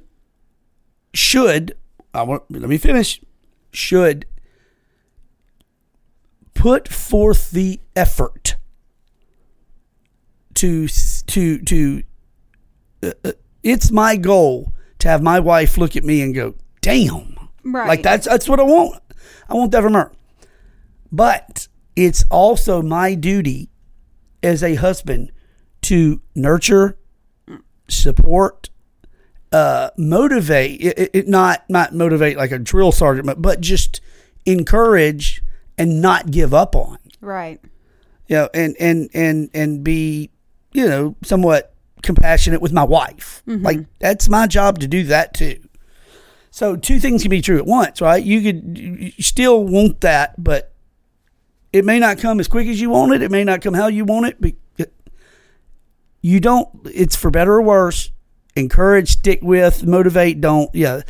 should. I want. Let me finish. Should put forth the effort to to to. Uh, uh, it's my goal to have my wife look at me and go, "Damn." Right. Like that's that's what I want. I want that from her. But it's also my duty as a husband to nurture, support, uh, motivate. It, it- it not not motivate like a drill sergeant, but, but just encourage and not give up on. Right. You know, and and and and be you know somewhat compassionate with my wife. Mm-hmm. Like that's my job to do that too. So two things can be true at once, right? You could you still want that, but it may not come as quick as you want it. It may not come how you want it, but you don't. It's for better or worse. Encourage, stick with, motivate. Don't. Yeah,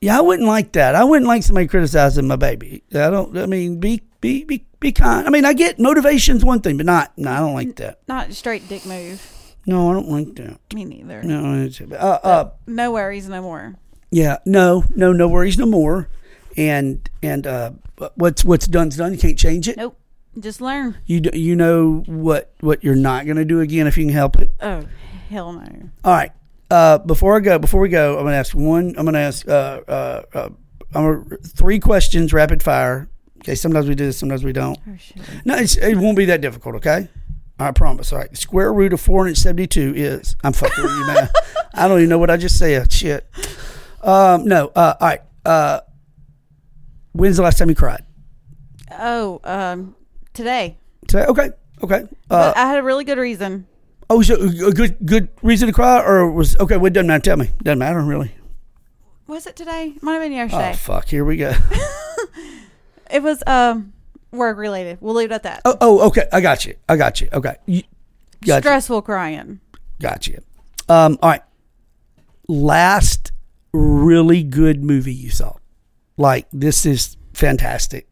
yeah. I wouldn't like that. I wouldn't like somebody criticizing my baby. I don't. I mean, be be be be kind. I mean, I get motivation's one thing, but not. No, I don't like that. Not straight dick move. No, I don't like that. Me neither. No, uh, uh, No worries, no more. Yeah, no, no, no worries, no more. And and uh, what's what's done's done. You can't change it. Nope. Just learn. You you know what what you're not going to do again if you can help it. Oh, hell no. All right. Uh, before I go, before we go, I'm going to ask one. I'm going to ask uh, uh, uh, I'm gonna, three questions, rapid fire. Okay. Sometimes we do this, sometimes we don't. Oh, shit. No, it's, it won't be that difficult. Okay. I promise. All right. Square root of 472 is. I'm fucking with you, man. I don't even know what I just said. Shit. Um, no. Uh, all right. Uh, when's the last time you cried? Oh, um, today. Today? Okay. Okay. Uh, But I had a really good reason. oh, so a good good reason to cry, or was okay? Well, it doesn't matter. Tell me. Doesn't matter really. Was it today? Might have been Oh yesterday. fuck! Here we go. *laughs* It was um work related. We'll leave it at that. Oh, oh, okay. I got you. I got you. Okay. You, got you. Stressful crying. Got you. Um, all right. Last really good movie you saw. Like this is fantastic.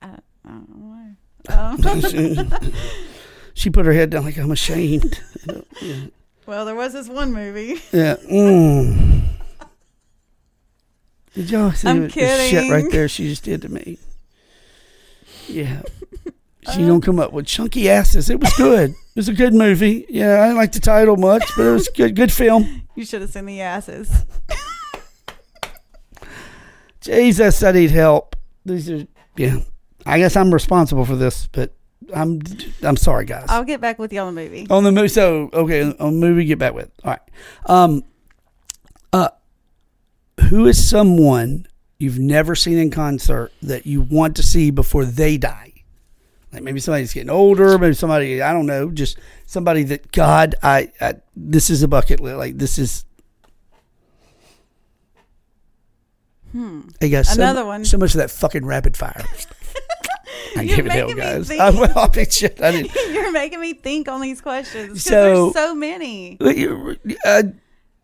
I, I don't know why. Um, *laughs* *laughs* she put her head down like I'm ashamed. *laughs* well, there was this one movie. Yeah. Mm. Did y'all see I'm what the shit right there she just did to me? Yeah. *laughs* She gonna come up with chunky asses. It was good. It was a good movie. Yeah, I didn't like the title much, but it was good. Good film. You should have seen the asses. *laughs* Jesus, I need help. These are yeah. I guess I'm responsible for this, but I'm I'm sorry, guys. I'll get back with you on the movie. on the movie, so okay, on the movie, get back with. All right. Um. Uh. Who is someone you've never seen in concert that you want to see before they die? Like maybe somebody's getting older, maybe somebody I don't know, just somebody that God, I, I this is a bucket list. Like this is. Hmm. guess guys, so- Another one. So much of that fucking rapid fire. *laughs* I You're give it hell, guys. *laughs* I, well, I mean, shit, I didn't. *laughs* You're making me think on these questions because So- there's so many. Uh,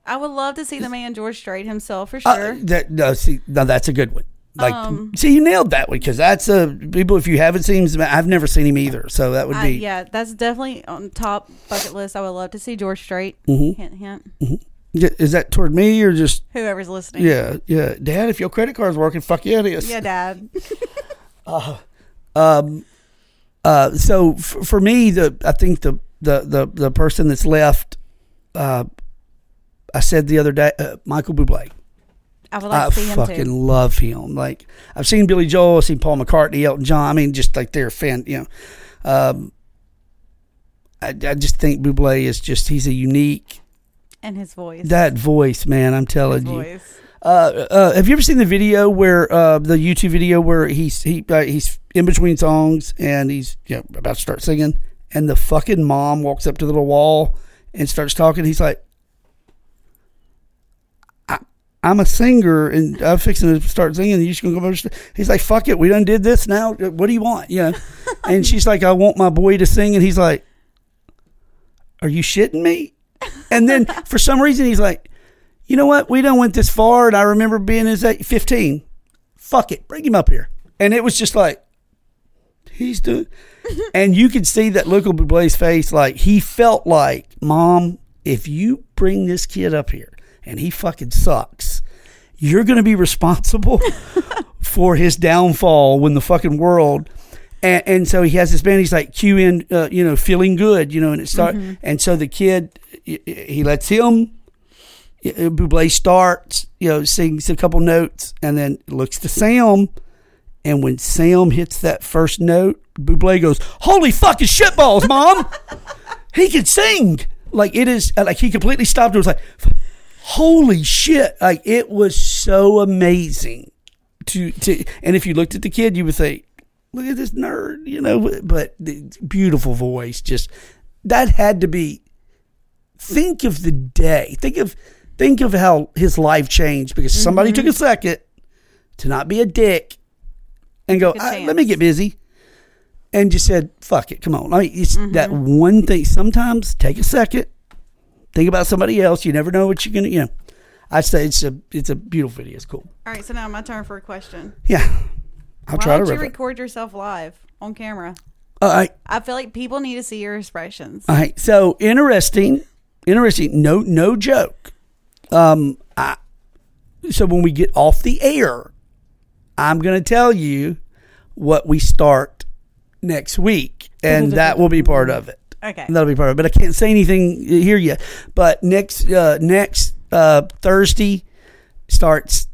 I would love to see the man George Strait himself for Uh, sure. that no, see, now that's a good one. Like, Um, see, you nailed that one because that's a people. If you haven't seen him, I've never seen him either, so that would I, be. yeah, that's definitely on top bucket list. I would love to see George Strait. Mhm. Hint, hint. Yeah, Is that toward me or just Whoever's listening. yeah, yeah, Dad? If your credit card's working, fuck yeah, it is. Yeah, Dad. *laughs* Um, uh, so f- for me, the I think the the the the person that's left, uh, I said the other day, uh, Michael Bublé. I would like I to see him fucking too. love him. Like I've seen Billy Joel, I've seen Paul McCartney, Elton John. I mean, just like they're fan. You know, um, I, I just think Bublé is just he's a unique And his voice. that voice, man. I'm his telling you. voice. Uh, uh, have you ever seen the video where uh, the YouTube video where he's he uh, he's in between songs and he's you know, about to start singing and the fucking mom walks up to the little wall and starts talking. He's like, I, "I'm a singer and I'm fixing to start singing. And you just gonna go over?" He's like, "Fuck it, we done did this. Now, what do you want?" You *laughs* know, and she's like, "I want my boy to sing," and he's like, "Are you shitting me?" And then *laughs* for some reason he's like you know what? We done went this far, and I remember being as at 15. Fuck it, bring him up here. And it was just like, he's doing. *laughs* and you could see that look on Bublé's face, like he felt like, Mom, if you bring this kid up here and he fucking sucks, you're going to be responsible *laughs* for his downfall when the fucking world. And, and so he has this band. He's like cue in, uh, you know, feeling good, you know, and it start. And so the kid, he- lets him Bublé starts, you know, sings a couple notes, and then looks to Sam. And when Sam hits that first note, Bublé goes, "Holy fucking shitballs, mom! *laughs* he can sing! Like it is, like he completely stopped. It was like, holy shit! Like it was so amazing to to. And if you looked at the kid, you would say, "Look at this nerd," you know. But the beautiful voice, just that had to be think of the day. Think of think of how his life changed because somebody took mm-hmm. a second to not be a dick and go, "I- "Let me get busy," and just said, "Fuck it, come on." I mean, it's that mm-hmm. one thing. Sometimes take a second, think about somebody else. You never know what you're gonna. You know, I say it's a it's a beautiful video. It's cool. All right, so now my turn for a question. Yeah, I'll Why try don't to you rev it. record yourself live on camera? All right, I feel like people need to see your expressions. all right. So interesting, interesting. No, no joke. Um, I, so when we get off the air, I'm going to tell you what we start next week, and that will be part of it. Okay. That'll be part of it. But I can't say anything here yet. But next uh, next uh, Thursday starts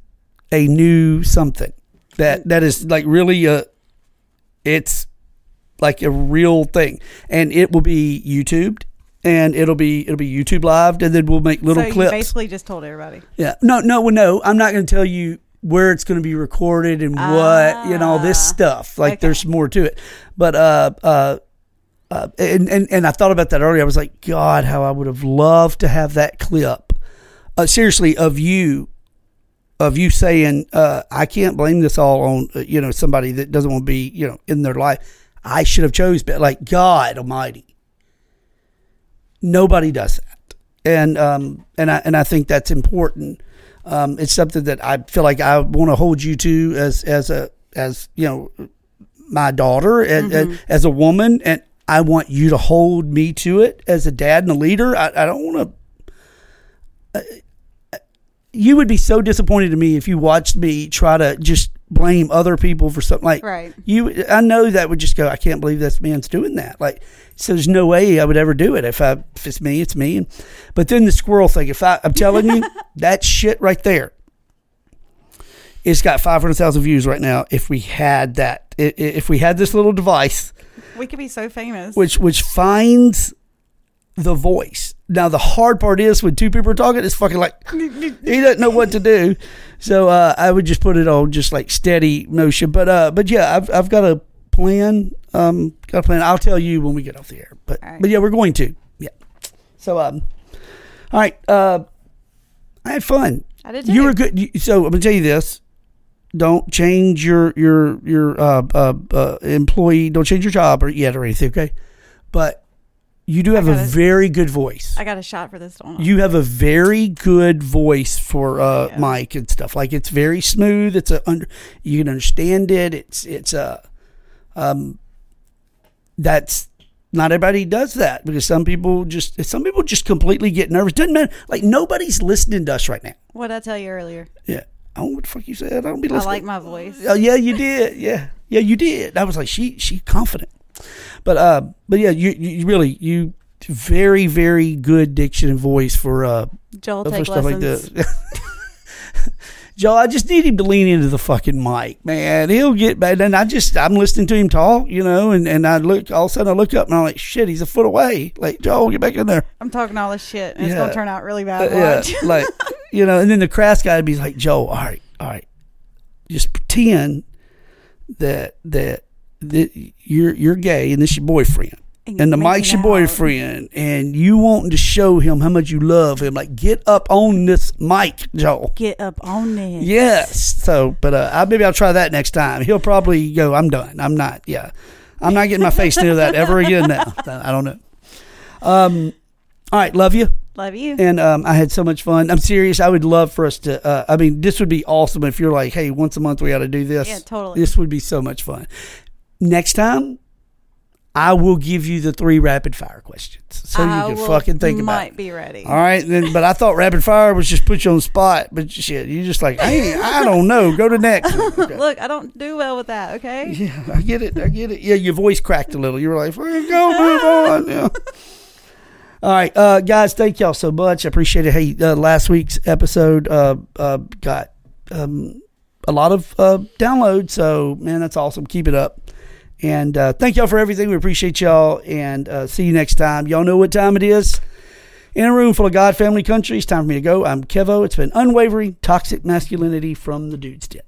a new something that that is like really a it's like a real thing, and it will be YouTubed. And it'll be it'll be YouTube live, and then we'll make little so clips. basically just told everybody. Yeah. No, no, well, no. I'm not going to tell you where it's going to be recorded and what, you know, all this Ah, stuff. Like okay. there's more to it. But, uh, uh, uh, and, and, and I thought about that earlier. I was like, God, how I would have loved to have that clip, uh, seriously, of you, of you saying, uh, I can't blame this all on, uh, you know, somebody that doesn't want to be, you know, in their life. I should have chose, but like God Almighty, nobody does that, and um, and I and I think that's important. Um, it's something that I feel like I want to hold you to as as a as you know my daughter and, and as a woman, and I want you to hold me to it as a dad and a leader. I, I don't want to. you would be so disappointed in me if you watched me try to just blame other people for something like Right. you i know that would just go i can't believe this man's doing that like so there's no way i would ever do it if i if it's me it's me but then the squirrel thing if i i'm telling you *laughs* that shit right there it's got 500000 views right now if we had that if we had this little device We could be so famous. which which finds the voice. Now the hard part is when two people are talking, it's fucking like *laughs* he doesn't know what to do. So uh, I would just put it on just like steady motion. But uh, but yeah, I've I've got a plan. Um, got a plan. I'll tell you when we get off the air. But right. but yeah, we're going to. Yeah. So um, all right. Uh, I had fun. I did You were good. So I'm gonna tell you this. Don't change your your your uh, uh, uh, employee. Don't change your job or yet or anything. Okay, but you do have a gotta- very good voice. I got a shot for this, don't You have a very good voice for uh, Yeah. mic and stuff. Like it's very smooth. It's a under. You can understand it. It's it's a um. That's not everybody does that because some people just some people just completely get nervous. Doesn't matter. Like nobody's listening to us right now. What did I tell you earlier? Yeah. I don't know what the fuck you said. I don't be listening. I like my voice. Oh yeah, you did. Yeah, yeah, you did. I was like, she, she confident. But uh, but yeah, you, you really you very very good diction and voice for uh Joel for take stuff like this. *laughs* Joe, I just need him to lean into the fucking mic, man. He'll get bad. And I just, I'm listening to him talk, you know, and, and I look, all of a sudden I look up and I'm like, shit, he's a foot away. Like, Joe, get back in there. I'm talking all this shit, and it's gonna turn out really Uh, bad. yeah, *laughs* like you know, and then the crass guy would be like, "Joe, all right, all right, just pretend that that that you're you're gay and this is your boyfriend, And and the mic's your out. boyfriend, and you wanting to show him how much you love him. Like, get up on this mic, Joe. Get up on this. Yes. So, but uh, I, maybe I'll try that next time. He'll probably go, "I'm done. I'm not. Yeah, I'm not getting my face near that ever again." Now, *laughs* I don't know. Um. All right, love you Love you. and um, I had so much fun. I'm serious. I would love for us to. Uh, I mean, this would be awesome if you're like, hey, once a month we got to do this. Yeah, totally. This would be so much fun. Next time, I will give you the three rapid fire questions so I you can fucking think about it. You Might be ready. All right, then. But I thought rapid fire was just put you on the spot. But shit, you just like, hey, I don't know. Go to next. *laughs* Okay. Look, I don't do well with that. Okay. Yeah, I get it. I get it. Yeah, your voice cracked a little. You were like, "Fucking go, move on. *laughs* Yeah. All right, uh, guys, thank y'all so much. I appreciate it. Hey, uh, last week's episode uh, uh, got um, a lot of uh, downloads, so man, that's awesome. Keep it up. And uh, thank y'all for everything. We appreciate y'all, and see you next time. Y'all know what time it is. In a room full of God, family, country, it's time for me to go. I'm Kevo. It's been unwavering, toxic masculinity from the Dude's Den.